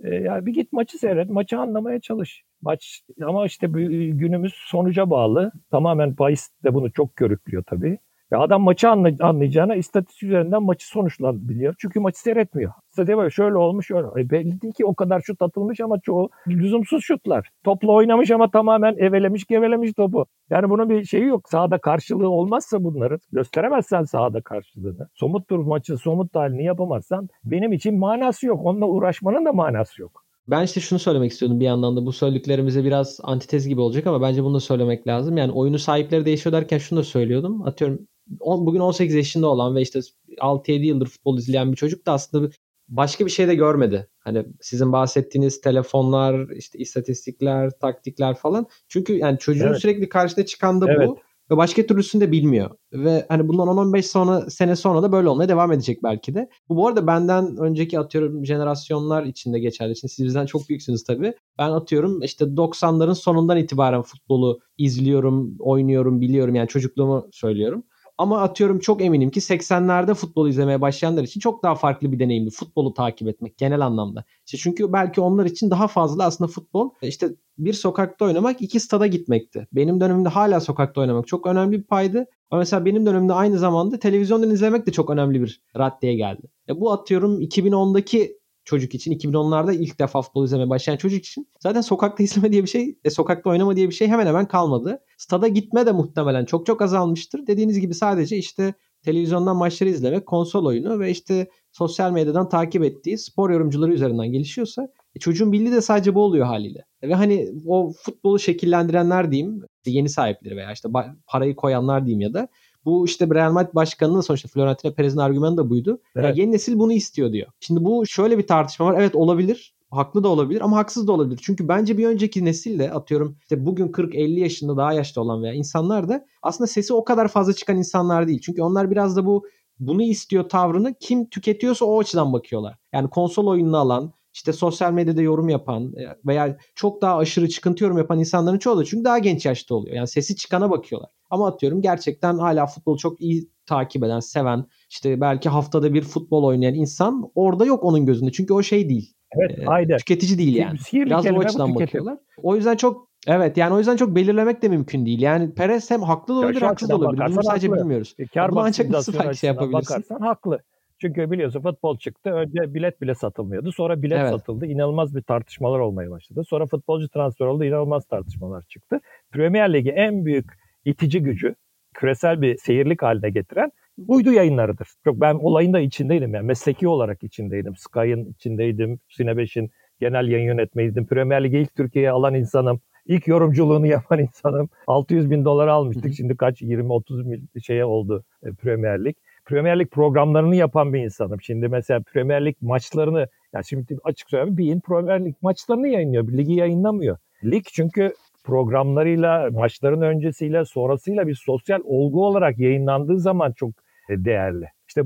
e, yani bir git maçı seyret, maçı anlamaya çalış. Maç ama işte günümüz sonuca bağlı. Tamamen bahis de bunu çok körüklüyor tabii. Ya adam maçı anlayacağına istatistik üzerinden maçı sonuçlanabiliyor. Çünkü maçı seyretmiyor. İstatistik böyle şöyle olmuş öyle. E belli değil ki o kadar şut atılmış ama çoğu lüzumsuz şutlar. Topla oynamış ama tamamen evelemiş gevelemiş topu. Yani bunun bir şeyi yok. Sahada karşılığı olmazsa bunların gösteremezsen sahada karşılığını. Somut dur maçın somut halini yapamazsan benim için manası yok. Onunla uğraşmanın da manası yok. Ben işte şunu söylemek istiyordum bir yandan da bu söylediklerimize biraz antitez gibi olacak ama bence bunu da söylemek lazım. Yani oyunu sahipleri değişiyor derken şunu da söylüyordum. Atıyorum bugün 18 yaşında olan ve işte 6-7 yıldır futbol izleyen bir çocuk da aslında başka bir şey de görmedi. Hani sizin bahsettiğiniz telefonlar, işte istatistikler, taktikler falan. Çünkü yani çocuğun evet. sürekli karşısına çıkan da evet. bu. Ve başka türlüsünü de bilmiyor. Ve hani bundan 10-15 sonra, sene sonra da böyle olmaya devam edecek belki de. Bu bu arada benden önceki atıyorum jenerasyonlar içinde geçerli. Şimdi siz bizden çok büyüksünüz tabii. Ben atıyorum işte 90'ların sonundan itibaren futbolu izliyorum, oynuyorum, biliyorum. Yani çocukluğumu söylüyorum. Ama atıyorum çok eminim ki 80'lerde futbol izlemeye başlayanlar için çok daha farklı bir deneyimdi. Futbolu takip etmek genel anlamda. İşte çünkü belki onlar için daha fazla aslında futbol işte bir sokakta oynamak iki stada gitmekti. Benim dönemimde hala sokakta oynamak çok önemli bir paydı. Ama mesela benim dönemimde aynı zamanda televizyondan izlemek de çok önemli bir raddeye geldi. E bu atıyorum 2010'daki çocuk için 2010'larda ilk defa futbol izlemeye başlayan çocuk için zaten sokakta izleme diye bir şey, e, sokakta oynama diye bir şey hemen hemen kalmadı. Stada gitme de muhtemelen çok çok azalmıştır. Dediğiniz gibi sadece işte televizyondan maçları izlemek, konsol oyunu ve işte sosyal medyadan takip ettiği spor yorumcuları üzerinden gelişiyorsa e, çocuğun bildiği de sadece bu oluyor haliyle. Ve hani o futbolu şekillendirenler diyeyim, yeni sahipleri veya işte parayı koyanlar diyeyim ya da bu işte Real Madrid başkanının sonuçta Florentino Perez'in argümanı da buydu. Evet. Yani yeni nesil bunu istiyor diyor. Şimdi bu şöyle bir tartışma var. Evet olabilir. Haklı da olabilir ama haksız da olabilir. Çünkü bence bir önceki nesille atıyorum işte bugün 40-50 yaşında daha yaşlı olan veya insanlar da aslında sesi o kadar fazla çıkan insanlar değil. Çünkü onlar biraz da bu bunu istiyor tavrını kim tüketiyorsa o açıdan bakıyorlar. Yani konsol oyununu alan, işte sosyal medyada yorum yapan e, veya çok daha aşırı çıkıntı yorum yapan insanların çoğu da çünkü daha genç yaşta oluyor. Yani sesi çıkana bakıyorlar. Ama atıyorum gerçekten hala futbolu çok iyi takip eden, seven, işte belki haftada bir futbol oynayan insan orada yok onun gözünde. Çünkü o şey değil. Evet, ee, aynen. Tüketici değil yani. Sihirli Biraz o açıdan bakıyorlar. O yüzden çok Evet yani o yüzden çok belirlemek de mümkün değil. Yani Perez hem haklı da olabilir, haksız da olabilir. Bunu sadece haklı. bilmiyoruz. E, kar Bunu ancak nasıl şey yapabilirsin? Bakarsan haklı. Çünkü biliyorsun futbol çıktı. Önce bilet bile satılmıyordu. Sonra bilet Evet. satıldı. İnanılmaz bir tartışmalar olmaya başladı. Sonra futbolcu transfer oldu. İnanılmaz tartışmalar çıktı. Premier Ligi en büyük itici gücü küresel bir seyirlik haline getiren uydu yayınlarıdır. Çok ben olayın da içindeydim yani mesleki olarak içindeydim. Sky'ın içindeydim. Sine 5'in genel yayın yönetmeniydim. Premier Lig'i ilk Türkiye'ye alan insanım. İlk yorumculuğunu yapan insanım. 600 bin dolar almıştık. Şimdi kaç 20-30 bin şeye oldu e, Premier Lig. Premier Lig programlarını yapan bir insanım. Şimdi mesela Premier Lig maçlarını ya şimdi açık söyleyeyim Bein Premier Lig maçlarını yayınlıyor. Ligi yayınlamıyor. Lig çünkü programlarıyla, maçların öncesiyle, sonrasıyla bir sosyal olgu olarak yayınlandığı zaman çok e, değerli. İşte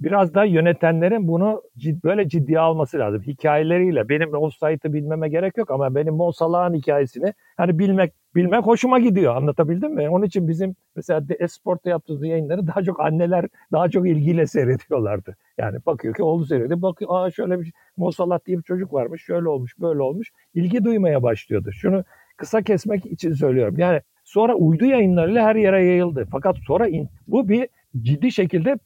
biraz da yönetenlerin bunu cid, böyle ciddiye alması lazım. Hikayeleriyle. Benim offside'ı bilmeme gerek yok ama benim Mo Salah'ın hikayesini hani bilmek bilmek hoşuma gidiyor. Anlatabildim mi? Onun için bizim mesela Esport'ta yaptığımız yayınları daha çok anneler daha çok ilgiyle seyrediyorlardı. Yani bakıyor ki oğlu seyrediyor. Bakıyor aa şöyle bir şey, Mo Salah diye bir çocuk varmış. Şöyle olmuş, böyle olmuş. İlgi duymaya başlıyordu. Şunu kısa kesmek için söylüyorum. Yani sonra uydu yayınlarıyla her yere yayıldı. Fakat sonra in, bu bir ciddi şekilde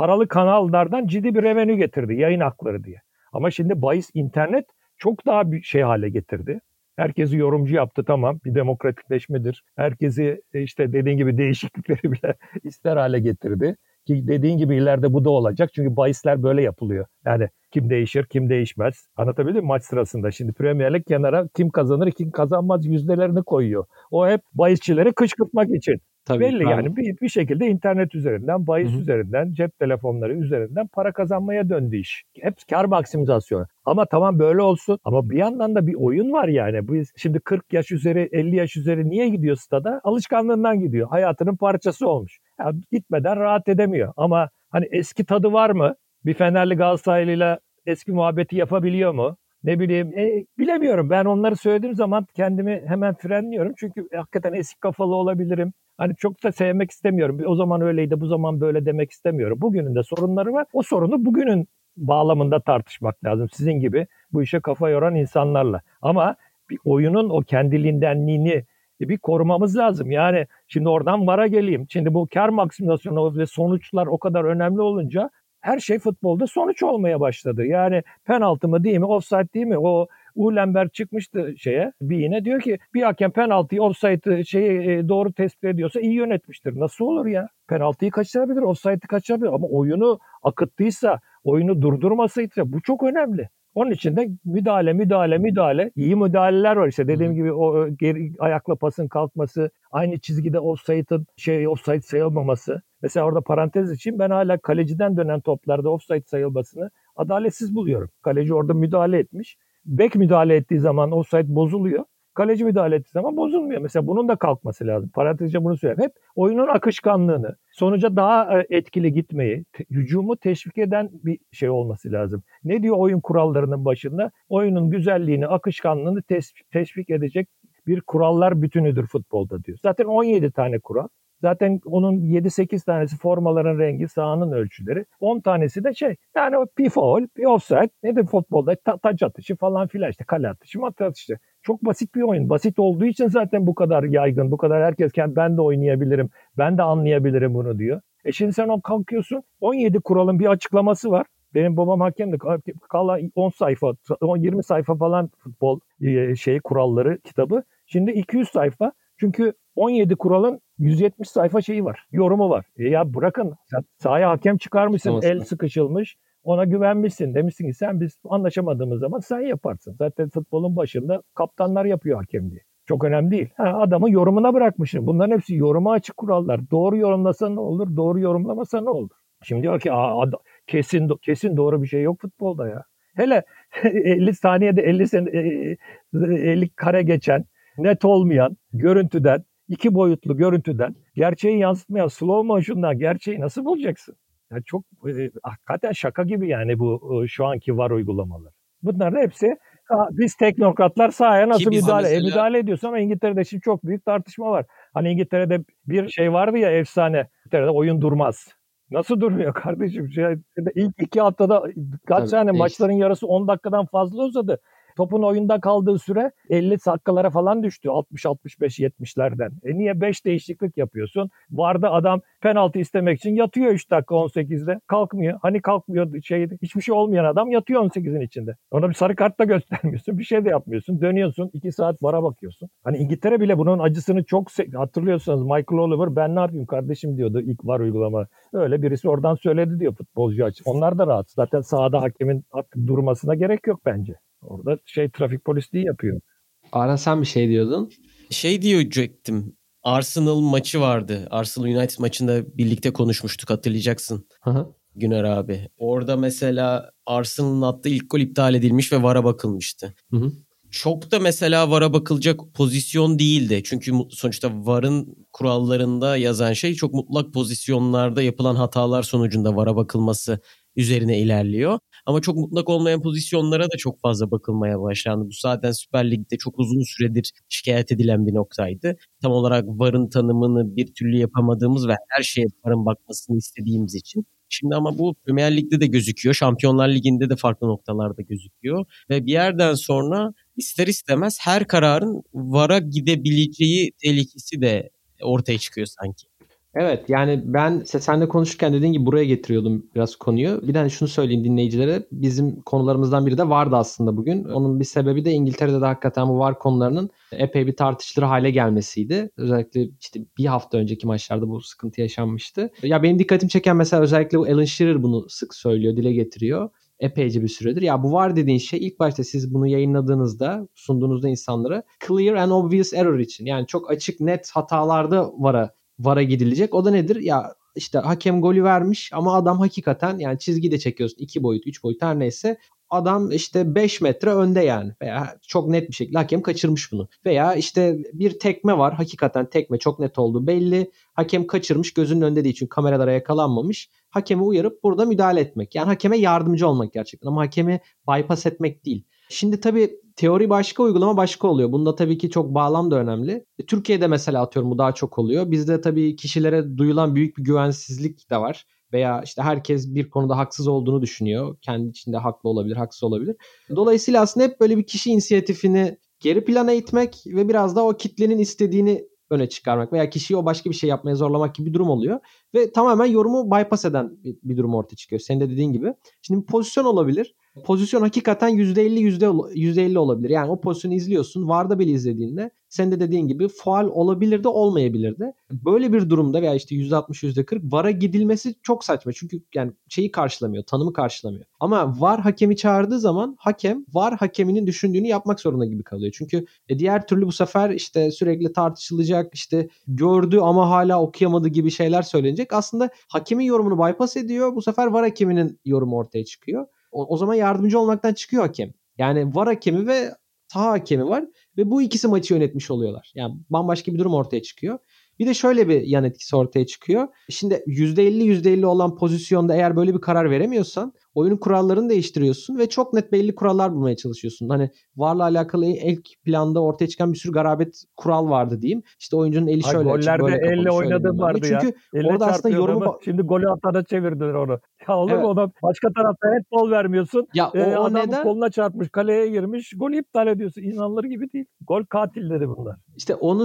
paralı kanallardan ciddi bir revenue getirdi yayın hakları diye. Ama şimdi bahis internet çok daha bir şey hale getirdi. Herkesi yorumcu yaptı tamam bir demokratikleşmedir. Herkesi e, işte dediğin gibi değişiklikleri bile ister hale getirdi. Ki dediğin gibi ileride bu da olacak. Çünkü bahisler böyle yapılıyor. Yani kim değişir, kim değişmez. Anlatabildim mi maç sırasında? Şimdi Premier Lig kenara kim kazanır, kim kazanmaz yüzdelerini koyuyor. O hep bahisçileri kışkırtmak için. Tabii, Belli tabii. yani bir, bir şekilde internet üzerinden, bahis Hı hı. üzerinden, cep telefonları üzerinden para kazanmaya döndü iş. Hep kar maksimizasyonu. Ama tamam böyle olsun. Ama bir yandan da bir oyun var yani. Bu şimdi 40 yaş üzeri, 50 yaş üzeri niye gidiyor stada? Alışkanlığından gidiyor. Hayatının parçası olmuş. Ya gitmeden rahat edemiyor. Ama hani eski tadı var mı? Bir Fenerli Galatasaraylı'yla eski muhabbeti yapabiliyor mu? Ne bileyim e, bilemiyorum. Ben onları söylediğim zaman kendimi hemen frenliyorum. Çünkü hakikaten eski kafalı olabilirim. Hani çok da sevmek istemiyorum. O zaman öyleydi, bu zaman böyle demek istemiyorum. Bugünün de sorunları var. O sorunu bugünün bağlamında tartışmak lazım. Sizin gibi bu işe kafa yoran insanlarla. Ama bir oyunun o kendiliğindenliğini bir korumamız lazım. Yani şimdi oradan vara geleyim. Şimdi bu kar maksimizasyonu ve sonuçlar o kadar önemli olunca her şey futbolda sonuç olmaya başladı. Yani penaltı mı değil mi, offside değil mi? O Uhlenberg çıkmıştı şeye, bir yine diyor ki bir hakem penaltıyı, offside'ı şeyi e, doğru tespit ediyorsa iyi yönetmiştir. Nasıl olur ya? Penaltıyı kaçırabilir, offside'ı kaçırabilir ama oyunu akıttıysa, oyunu durdurmasıysa bu çok önemli. Onun için de müdahale, müdahale, müdahale. İyi müdahaleler var işte. Dediğim gibi o geri ayakla pasın kalkması, aynı çizgide offside'ın şey offside sayılmaması. Mesela orada parantez için ben hala kaleciden dönen toplarda offside sayılmasını adaletsiz buluyorum. Kaleci orada müdahale etmiş. Bek müdahale ettiği zaman offside bozuluyor. Kaleci müdahale ettiği zaman bozulmuyor. Mesela bunun da kalkması lazım. Parantezce bunu söyleyeyim. Hep oyunun akışkanlığını, sonuca daha e, etkili gitmeyi, te- hücumu teşvik eden bir şey olması lazım. Ne diyor oyun kurallarının başında? Oyunun güzelliğini, akışkanlığını teşvik edecek bir kurallar bütünüdür futbolda diyor. Zaten 17 tane kural. Zaten onun 7-8 tanesi formaların rengi, sahanın ölçüleri. 10 tanesi de şey yani o bir foul, bir offside. Nedir futbolda? Ta- taç atışı falan filan işte kale atışı, mat atışı. Çok basit bir oyun. Basit olduğu için zaten bu kadar yaygın, bu kadar herkes "Ken- ben de oynayabilirim, ben de anlayabilirim bunu diyor. E şimdi sen o kalkıyorsun 17 kuralın bir açıklaması var. Benim babam hakemdi. Kala 10 sayfa, 10 20 sayfa falan futbol e, şey kuralları kitabı. Şimdi 200 sayfa. Çünkü 17 kuralın 170 sayfa şeyi var. Yorumu var. E ya bırakın sen sahaya hakem çıkarmışsın. Olsun. El sıkışılmış. Ona güvenmişsin. Demişsin ki sen biz anlaşamadığımız zaman sen yaparsın. Zaten futbolun başında kaptanlar yapıyor hakemliği. Çok önemli değil. Ha, adamı yorumuna bırakmışsın. Bunların hepsi yoruma açık kurallar. Doğru yorumlasa ne olur, doğru yorumlamasa ne olur? Şimdi diyor ki kesin kesin doğru bir şey yok futbolda ya. Hele 50 saniyede 50 sene, e, e, 50 kare geçen, net olmayan görüntüden, iki boyutlu görüntüden, gerçeği yansıtmayan slow motion'dan gerçeği nasıl bulacaksın? Ya çok e, hakikaten şaka gibi yani bu e, şu anki var uygulamalar. Bunların hepsi biz teknokratlar sahaya nasıl müdahale, e, mesela- müdahale ediyorsun ama İngiltere'de şimdi çok büyük tartışma var. Hani İngiltere'de bir şey vardı ya efsane. İngiltere'de oyun durmaz. Nasıl durmuyor kardeşim? Şey, ilk iki haftada kaç Tabii, tane maçların yarısı 10 dakikadan fazla uzadı. Topun oyunda kaldığı süre 50 dakikalara falan düştü 60-65-70'lerden. E niye 5 değişiklik yapıyorsun? Vardı adam penaltı istemek için yatıyor 3 dakika 18'de. Kalkmıyor. Hani kalkmıyor şeydi. Hiçbir şey olmayan adam yatıyor 18'in içinde. Ona bir sarı kart da göstermiyorsun. Bir şey de yapmıyorsun. Dönüyorsun. 2 saat vara bakıyorsun. Hani İngiltere bile bunun acısını çok hatırlıyorsanız Michael Oliver ben ne yapayım kardeşim diyordu ilk var uygulama. Öyle birisi oradan söyledi diyor futbolcu açı. Onlar da rahat. Zaten sahada hakemin durmasına gerek yok bence. Orada şey trafik polisliği yapıyor. Ara sen bir şey diyordun. Şey diyecektim. Arsenal maçı vardı. Arsenal United maçında birlikte konuşmuştuk hatırlayacaksın. Hı Güner abi. Orada mesela Arsenal'ın attığı ilk gol iptal edilmiş ve VAR'a bakılmıştı. Hı hı. Çok da mesela VAR'a bakılacak pozisyon değildi. Çünkü sonuçta VAR'ın kurallarında yazan şey çok mutlak pozisyonlarda yapılan hatalar sonucunda VAR'a bakılması üzerine ilerliyor. Ama çok mutlak olmayan pozisyonlara da çok fazla bakılmaya başlandı. Bu zaten Süper Lig'de çok uzun süredir şikayet edilen bir noktaydı. Tam olarak VAR'ın tanımını bir türlü yapamadığımız ve her şeye VAR'ın bakmasını istediğimiz için. Şimdi ama bu Premier Lig'de de gözüküyor. Şampiyonlar Ligi'nde de farklı noktalarda gözüküyor. Ve bir yerden sonra ister istemez her kararın VAR'a gidebileceği tehlikesi de ortaya çıkıyor sanki. Evet yani ben senle konuşurken dediğin gibi buraya getiriyordum biraz konuyu. Bir de şunu söyleyeyim dinleyicilere. Bizim konularımızdan biri de vardı aslında bugün. Onun bir sebebi de İngiltere'de de hakikaten bu var konularının epey bir tartışılır hale gelmesiydi. Özellikle işte bir hafta önceki maçlarda bu sıkıntı yaşanmıştı. Ya benim dikkatimi çeken mesela özellikle bu Alan Shearer bunu sık söylüyor, dile getiriyor epeyce bir süredir. Ya bu var dediğin şey ilk başta siz bunu yayınladığınızda, sunduğunuzda insanlara clear and obvious error için yani çok açık net hatalarda vara VAR'a gidilecek. O da nedir? Ya işte hakem golü vermiş ama adam hakikaten yani çizgi de çekiyorsun. 2 boyut, 3 boyut her neyse. Adam işte 5 metre önde yani. Veya çok net bir şekilde hakem kaçırmış bunu. Veya işte bir tekme var. Hakikaten tekme çok net oldu belli. Hakem kaçırmış gözünün önünde değil çünkü kameralara yakalanmamış. Hakemi uyarıp burada müdahale etmek. Yani hakeme yardımcı olmak gerçekten ama hakemi bypass etmek değil. Şimdi tabii teori başka uygulama başka oluyor. Bunda tabii ki çok bağlam da önemli. E, Türkiye'de mesela atıyorum bu daha çok oluyor. Bizde tabii kişilere duyulan büyük bir güvensizlik de var. Veya işte herkes bir konuda haksız olduğunu düşünüyor. Kendi içinde haklı olabilir, haksız olabilir. Dolayısıyla aslında hep böyle bir kişi inisiyatifini geri plana itmek ve biraz da o kitlenin istediğini öne çıkarmak veya kişiyi o başka bir şey yapmaya zorlamak gibi bir durum oluyor. Ve tamamen yorumu bypass eden bir, bir durum ortaya çıkıyor. Senin de dediğin gibi. Şimdi pozisyon olabilir pozisyon hakikaten %50 %50 olabilir. Yani o pozisyonu izliyorsun. Varda bile izlediğinde sen de dediğin gibi faal olabilir de olmayabilir de. Böyle bir durumda veya işte %60 %40 VAR'a gidilmesi çok saçma. Çünkü yani şeyi karşılamıyor, tanımı karşılamıyor. Ama VAR hakemi çağırdığı zaman hakem VAR hakeminin düşündüğünü yapmak zorunda gibi kalıyor. Çünkü e, diğer türlü bu sefer işte sürekli tartışılacak, işte gördü ama hala okuyamadı gibi şeyler söylenecek. Aslında hakemin yorumunu bypass ediyor. Bu sefer VAR hakeminin yorumu ortaya çıkıyor. O, o zaman yardımcı olmaktan çıkıyor hakem. Yani var hakemi ve saha hakemi var ve bu ikisi maçı yönetmiş oluyorlar. Yani bambaşka bir durum ortaya çıkıyor. Bir de şöyle bir yan etkisi ortaya çıkıyor. Şimdi %50 %50 olan pozisyonda eğer böyle bir karar veremiyorsan oyunun kurallarını değiştiriyorsun ve çok net belli kurallar bulmaya çalışıyorsun. Hani varla alakalı ilk planda ortaya çıkan bir sürü garabet kural vardı diyeyim. İşte oyuncunun eli Ay, şöyle açık, böyle elle oynadığı vardı Çünkü ya. Elle orada aslında yorumu... Adamı, şimdi golü atana çevirdiler onu. Ya olur Evet. mu ona başka tarafta handball vermiyorsun. Ya o, Ee, o adam neden? koluna çarpmış, kaleye girmiş. Golü iptal ediyorsun. İnanılır gibi değil. Gol katilleri bunlar. İşte onu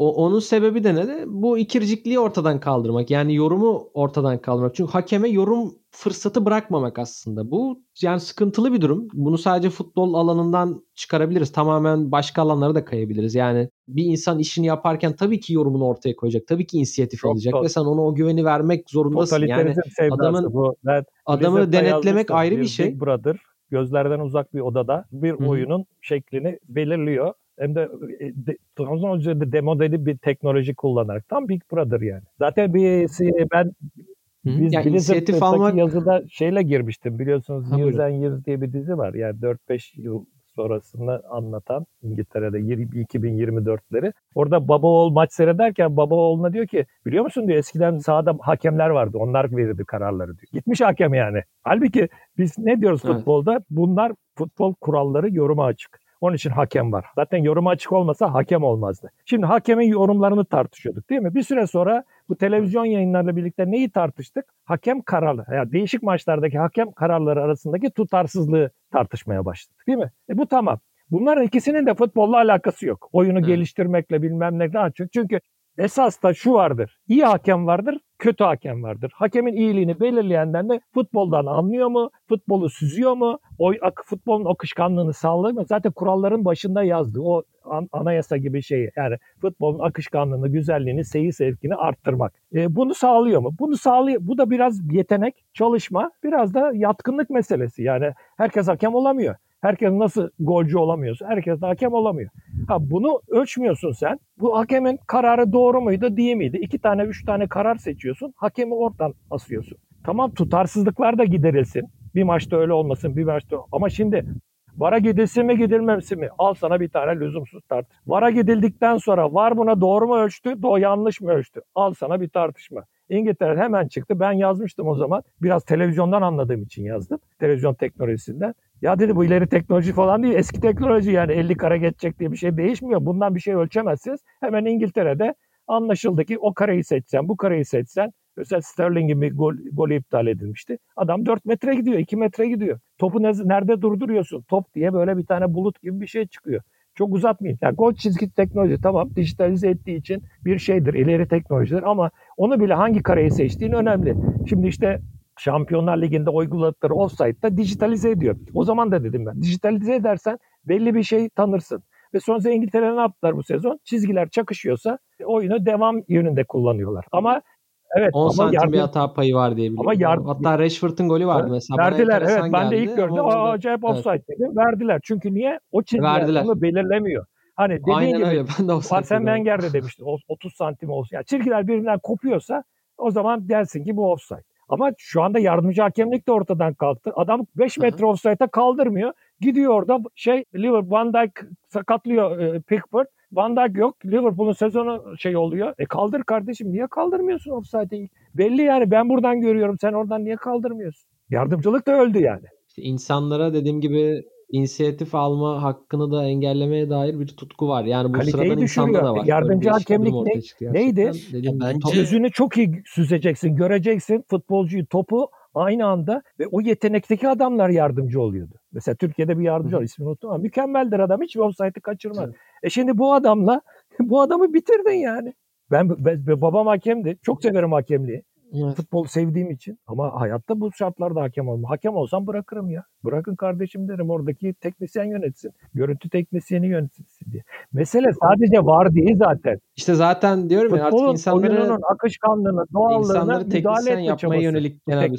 o, onun sebebi de ne de bu ikircikliği ortadan kaldırmak. Yani yorumu ortadan kaldırmak. Çünkü hakeme yorum fırsatı bırakmamak aslında. Bu yani sıkıntılı bir durum. Bunu sadece futbol alanından çıkarabiliriz. Tamamen başka alanlara da kayabiliriz. Yani bir insan işini yaparken tabii ki yorumunu ortaya koyacak. Tabii ki inisiyatif Çok alacak ve sen ona o güveni vermek zorundasın. Yani adamın- bu. Ben adamı denetlemek ayrı bir şey. Big Brother gözlerden uzak bir odada bir Hı hı. oyunun şeklini belirliyor. Hem de, e, de Trabzon üzerinde demodeli bir teknoloji kullanarak. Tam Big Brother yani. Zaten bir ben Hı hı. Biz Yani inisiyatif almak yazıda şeyle girmiştim biliyorsunuz Ha, Years buyurun. and Years diye bir dizi var. Yani 4-5 yıl sonrasını anlatan İngiltere'de 20- 2024'leri. Orada baba oğul maç seyrederken baba oğluna diyor ki biliyor musun diyor eskiden sahada hakemler vardı onlar verirdi kararları diyor. Gitmiş hakem yani. Halbuki biz ne diyoruz Evet. futbolda? Bunlar futbol kuralları yoruma açık. Onun için hakem var. Zaten yoruma açık olmasa hakem olmazdı. Şimdi hakemin yorumlarını tartışıyorduk değil mi? Bir süre sonra bu televizyon yayınlarıyla birlikte neyi tartıştık? Hakem kararı. Yani değişik maçlardaki hakem kararları arasındaki tutarsızlığı tartışmaya başladık değil mi? E bu tamam. Bunların ikisinin de futbolla alakası yok. Oyunu evet. geliştirmekle bilmem ne daha çok. Çünkü esas da şu vardır. İyi hakem vardır, kötü hakem vardır. Hakemin iyiliğini belirleyenden de futboldan anlıyor mu? Futbolu süzüyor mu? O futbolun akışkanlığını sağlıyor mu? Zaten kuralların başında yazdı. O an, anayasa gibi şeyi. Yani futbolun akışkanlığını, güzelliğini, seyir zevkini arttırmak. E, bunu sağlıyor mu? Bunu sağlıyor. Bu da biraz yetenek, çalışma, biraz da yatkınlık meselesi. Yani herkes hakem olamıyor. Herkes nasıl golcü olamıyorsa herkes de hakem olamıyor. Ha bunu ölçmüyorsun sen. Bu hakemin kararı doğru muydu değil miydi? İki tane üç tane karar seçiyorsun. Hakemi oradan asıyorsun. Tamam tutarsızlıklar da giderilsin. Bir maçta öyle olmasın bir maçta. Ama şimdi Vara gidilsin mi gidilmemesi mi? Al sana bir tane lüzumsuz tart. Vara gidildikten sonra var buna doğru mu ölçtü, do yanlış mı ölçtü? Al sana bir tartışma. İngiltere hemen çıktı. Ben yazmıştım o zaman. Biraz televizyondan anladığım için yazdım. Televizyon teknolojisinden. Ya dedi bu ileri teknoloji falan değil. Eski teknoloji yani 50 kare geçecek diye bir şey değişmiyor. Bundan bir şey ölçemezsiniz. Hemen İngiltere'de anlaşıldı ki o kareyi seçsen, bu kareyi seçsen Mesela Sterling'in bir gol, golü iptal edilmişti. Adam 4 metre gidiyor, 2 metre gidiyor. Topu ne, nerede durduruyorsun? Top diye böyle bir tane bulut gibi bir şey çıkıyor. Çok uzatmayayım. Yani gol çizgi teknoloji tamam dijitalize ettiği için bir şeydir, ileri teknolojidir ama onu bile hangi kareyi seçtiğin önemli. Şimdi işte Şampiyonlar Ligi'nde uyguladıkları offside'da dijitalize ediyor. O zaman da dedim ben. Dijitalize edersen belli bir şey tanırsın. Ve sonrasında İngiltere ne yaptılar bu sezon? Çizgiler çakışıyorsa oyunu devam yönünde kullanıyorlar. Ama Evet 10 santim yardım... bir hata payı var diye biliyorum. Ama yardım... Hatta Rashford'un golü vardı evet, mesela. Verdiler evet ben de ilk gördüm. Aa, acayip evet. offside dedim. Verdiler. Çünkü niye? O çizgiler onu belirlemiyor. Hani dediğin Aynen gibi öyle. Ben de Arsene Wenger de demişti 30 santim olsun. Yani çizgiler birbirinden kopuyorsa o zaman dersin ki bu offside. Ama şu anda yardımcı hakemlik de ortadan kalktı. Adam 5 metre offside'a kaldırmıyor. Gidiyor orada şey Liverpool Van Dijk sakatlıyor e, Pickford. Van Dijk yok. Liverpool'un sezonu şey oluyor. E kaldır kardeşim. Niye kaldırmıyorsun offside'i? Belli yani ben buradan görüyorum. Sen oradan niye kaldırmıyorsun? Yardımcılık da öldü yani. İşte insanlara dediğim gibi inisiyatif alma hakkını da engellemeye dair bir tutku var. Yani bu Kaliteyi sıradan insanda da var. Yardımcı hakemlik ne, neydi? Bence... Gözünü çok iyi süzeceksin, göreceksin futbolcuyu, topu aynı anda ve o yetenekteki adamlar yardımcı oluyordu. Mesela Türkiye'de bir yardımcı var ismini unuttum ama mükemmeldir adam hiç offside'ı kaçırmaz. Hı. E şimdi bu adamla bu adamı bitirdin yani. Ben, ben babam hakemdi. Çok severim hakemliği. Evet. Futbol sevdiğim için. Ama hayatta bu şartlarda hakem olmam. Hakem olsam bırakırım ya. Bırakın kardeşim derim oradaki teknisyen yönetsin. Görüntü teknisyeni yönetsin diye. Mesele sadece var değil zaten. İşte zaten diyorum ya artık insanları akışkanlığını, doğallığını müdahale etme yapmaya yönelik genel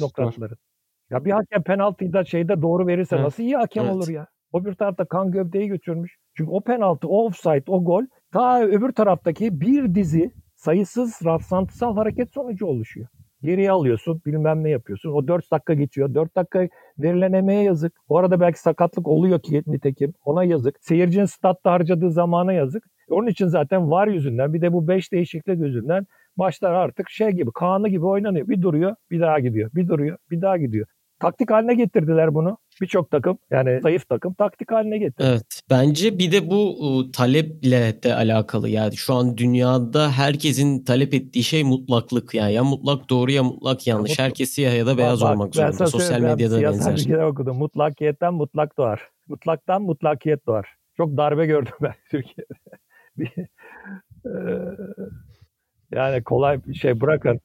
Ya bir hakem penaltıyı da şeyde doğru verirse evet. nasıl iyi hakem evet. olur ya? O bir tarafta kan gövdeyi götürmüş. Çünkü o penaltı, o offside, o gol ta öbür taraftaki bir dizi sayısız rastlantısal hareket sonucu oluşuyor. Geriye alıyorsun, bilmem ne yapıyorsun. O 4 dakika geçiyor. 4 dakika verilen emeğe yazık. O arada belki sakatlık oluyor ki nitekim. Ona yazık. Seyircinin statta harcadığı zamana yazık. Onun için zaten var yüzünden bir de bu 5 değişiklik yüzünden maçlar artık şey gibi kanı gibi oynanıyor. Bir duruyor bir daha gidiyor. Bir duruyor bir daha gidiyor. Taktik haline getirdiler bunu. Birçok takım yani zayıf takım taktik haline getirdi. Evet. Bence bir de bu taleple de alakalı. Yani şu an dünyada herkesin talep ettiği şey mutlaklık. Yani ya mutlak doğru ya mutlak yanlış. Mutlak. Herkes siyah ya da beyaz Bak, olmak zorunda. Sosyal medyada benzer. Ben okudum. Mutlakiyetten mutlak doğar. Mutlaktan mutlakiyet doğar. Çok darbe gördüm ben Türkiye'de. yani kolay bir şey bırakın.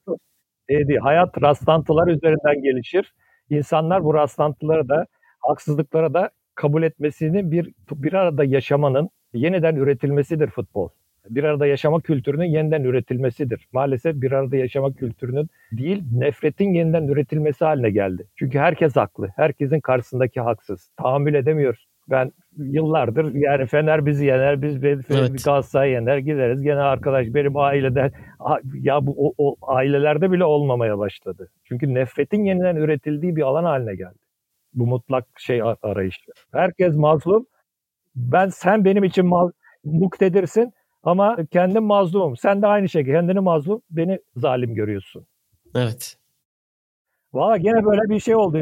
Şey hayat rastlantılar üzerinden gelişir insanlar bu rastlantıları da haksızlıklara da kabul etmesini bir bir arada yaşamanın yeniden üretilmesidir futbol. Bir arada yaşama kültürünün yeniden üretilmesidir. Maalesef bir arada yaşama kültürünün değil, nefretin yeniden üretilmesi haline geldi. Çünkü herkes haklı. Herkesin karşısındaki haksız. Tahammül edemiyoruz. Ben yıllardır yani Fener bizi yener, biz evet. Galatasaray yener, gideriz. Gene arkadaş benim aileden ya bu o, o ailelerde bile olmamaya başladı. Çünkü nefretin yeniden üretildiği bir alan haline geldi. Bu mutlak şey arayışı. Herkes mazlum. Ben sen benim için mal, muktedirsin ama kendim mazlumum. Sen de aynı şekilde kendini mazlum, beni zalim görüyorsun. Evet. Valla gene böyle bir şey oldu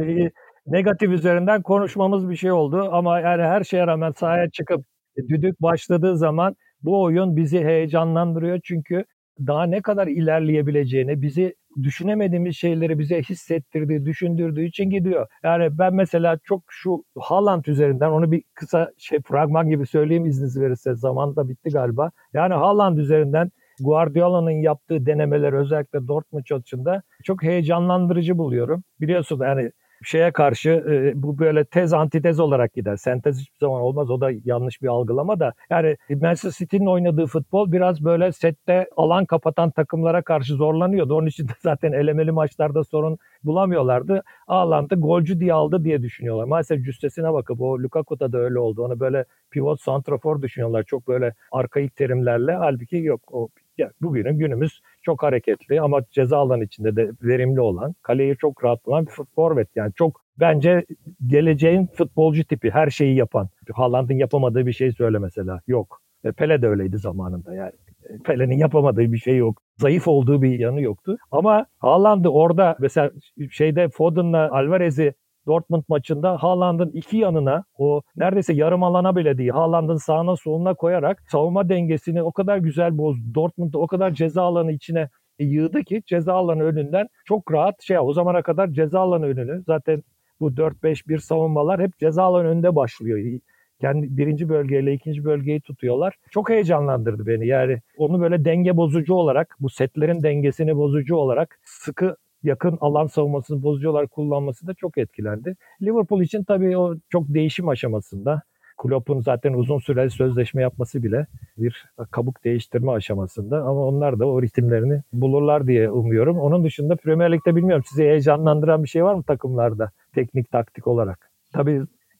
negatif üzerinden konuşmamız bir şey oldu ama yani her şeye rağmen sahaya çıkıp düdük başladığı zaman bu oyun bizi heyecanlandırıyor çünkü daha ne kadar ilerleyebileceğini, bizi düşünemediğimiz şeyleri bize hissettirdiği, düşündürdüğü için gidiyor. Yani ben mesela çok şu Haaland üzerinden onu bir kısa şey fragman gibi söyleyeyim izniniz verirse. Zaman da bitti galiba. Yani Haaland üzerinden Guardiola'nın yaptığı denemeler özellikle Dortmund maçında çok heyecanlandırıcı buluyorum. Biliyorsun yani şeye karşı e, bu böyle tez antitez olarak gider. Sentez hiçbir zaman olmaz. O da yanlış bir algılama da. Yani Manchester City'nin oynadığı futbol biraz böyle sette alan kapatan takımlara karşı zorlanıyordu. Onun için de zaten elemeli maçlarda sorun bulamıyorlardı. Haaland'ı golcü diye aldı diye düşünüyorlar. Maalesef cüstesine bakıp o Lukaku'da da öyle oldu. Onu böyle pivot santrafor düşünüyorlar. Çok böyle arkaik terimlerle. Halbuki yok. O ya bugünün günümüz çok hareketli ama ceza alanı içinde de verimli olan, kaleyi çok rahat bulan bir forvet. Yani çok bence geleceğin futbolcu tipi, her şeyi yapan. Haaland'ın yapamadığı bir şey söyle mesela. Yok. E, Pele de öyleydi zamanında yani. E, Pele'nin yapamadığı bir şey yok. Zayıf olduğu bir yanı yoktu. Ama Haaland'ı orada mesela şeyde Foden'la Alvarez'i Dortmund maçında Haaland'ın iki yanına o neredeyse yarım alana bile değil Haaland'ın sağına soluna koyarak savunma dengesini o kadar güzel bozdu. Dortmund'da o kadar ceza alanı içine yığdı ki ceza alanı önünden çok rahat şey o zamana kadar ceza alanı önünü zaten bu 4-5-1 savunmalar hep ceza alanı önünde başlıyor. Kendi birinci bölgeyle ikinci bölgeyi tutuyorlar. Çok heyecanlandırdı beni. Yani onu böyle denge bozucu olarak, bu setlerin dengesini bozucu olarak sıkı yakın alan savunmasını bozucular kullanması da çok etkilendi. Liverpool için tabii o çok değişim aşamasında. Klopp'un zaten uzun süreli sözleşme yapması bile bir kabuk değiştirme aşamasında ama onlar da o ritimlerini bulurlar diye umuyorum. Onun dışında Premier Lig'de bilmiyorum sizi heyecanlandıran bir şey var mı takımlarda teknik taktik olarak? Tabii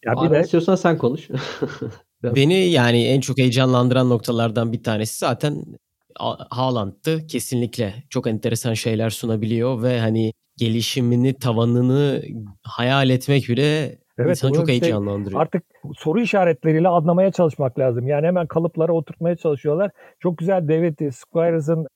ya bir Abi de istiyorsan sen konuş. Beni yani en çok heyecanlandıran noktalardan bir tanesi zaten Haaland'tı kesinlikle çok enteresan şeyler sunabiliyor ve hani gelişimini, tavanını hayal etmek bile evet, insanı çok şey, heyecanlandırıyor. Artık soru işaretleriyle anlamaya çalışmak lazım. Yani hemen kalıplara oturtmaya çalışıyorlar. Çok güzel David Squires'ın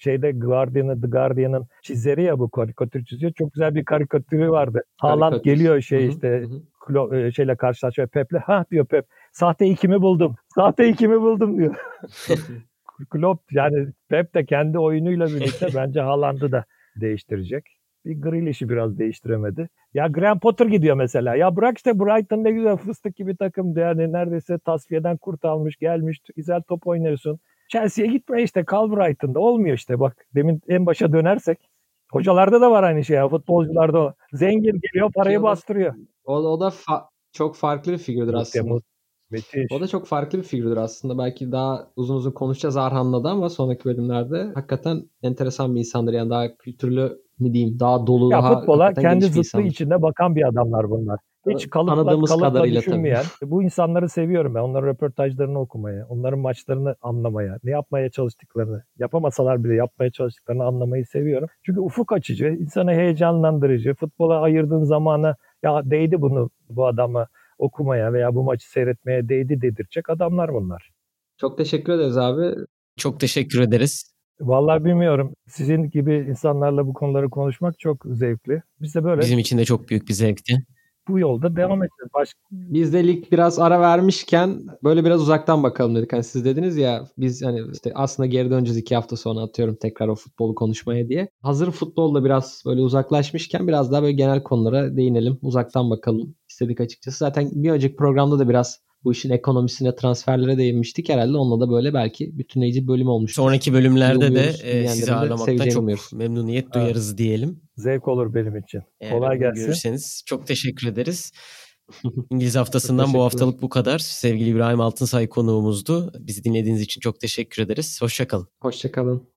şeyde Guardian'ı, The Guardian'ın çizeri ya bu karikatür çiziyor. Çok güzel bir karikatürü vardı. Haaland geliyor şey Hı-hı. işte Hı-hı. şeyle karşılaşıyor Pep'le. Ha diyor Pep sahte ikimi buldum. Sahte ikimi buldum diyor. Klopp yani Pep de kendi oyunuyla birlikte bence Haaland'ı da değiştirecek. Bir Grealish'i biraz değiştiremedi. Ya Graham Potter gidiyor mesela. Ya bırak işte Brighton ne güzel fıstık gibi takımdı. Yani neredeyse tasfiyeden kurt almış gelmiş. Güzel top oynuyorsun. Chelsea'ye gitme işte kal Brighton'da. Olmuyor işte bak. Demin en başa dönersek. Hocalarda da var aynı şey ya. Futbolcularda Zengin geliyor parayı bastırıyor. O, o da fa- çok farklı bir figürdür aslında. Müthiş. O da çok farklı bir figürdür aslında. Belki daha uzun uzun konuşacağız Arhan'la da ama sonraki bölümlerde hakikaten enteresan bir insandır. Yani daha kültürlü mi diyeyim, daha dolu, ya daha futbola kendi zıtlığı içinde bakan bir adamlar bunlar. Hiç kalıpla, Anladığımız kalıpla kadarıyla düşünmeyen. Tabii. Bu insanları seviyorum ben. Onların röportajlarını okumaya, onların maçlarını anlamaya, ne yapmaya çalıştıklarını, yapamasalar bile yapmaya çalıştıklarını anlamayı seviyorum. Çünkü ufuk açıcı, insanı heyecanlandırıcı. Futbola ayırdığın zamana ya değdi bunu bu adama okumaya veya bu maçı seyretmeye değdi dedirtecek adamlar bunlar. Çok teşekkür ederiz abi. Çok teşekkür ederiz. Vallahi bilmiyorum. Sizin gibi insanlarla bu konuları konuşmak çok zevkli. Biz de böyle. Bizim için de çok büyük bir zevkti bu yolda devam edeceğiz. Başka... Biz de lig biraz ara vermişken böyle biraz uzaktan bakalım dedik. Hani siz dediniz ya biz hani işte aslında geri döneceğiz iki hafta sonra atıyorum tekrar o futbolu konuşmaya diye. Hazır futbolda biraz böyle uzaklaşmışken biraz daha böyle genel konulara değinelim. Uzaktan bakalım istedik açıkçası. Zaten bir önceki programda da biraz bu işin ekonomisine, transferlere değinmiştik. Herhalde onunla da böyle belki bütünleyici bölüm olmuş. Sonraki bölümlerde de e, sizi ağırlamaktan çok umuyoruz. memnuniyet duyarız evet. diyelim. Zevk olur benim için. Eğer Kolay gelsin. Görürseniz çok teşekkür ederiz. İngiliz haftasından bu haftalık bu kadar. Sevgili İbrahim Altınsay konuğumuzdu. Bizi dinlediğiniz için çok teşekkür ederiz. Hoşçakalın. Hoşçakalın.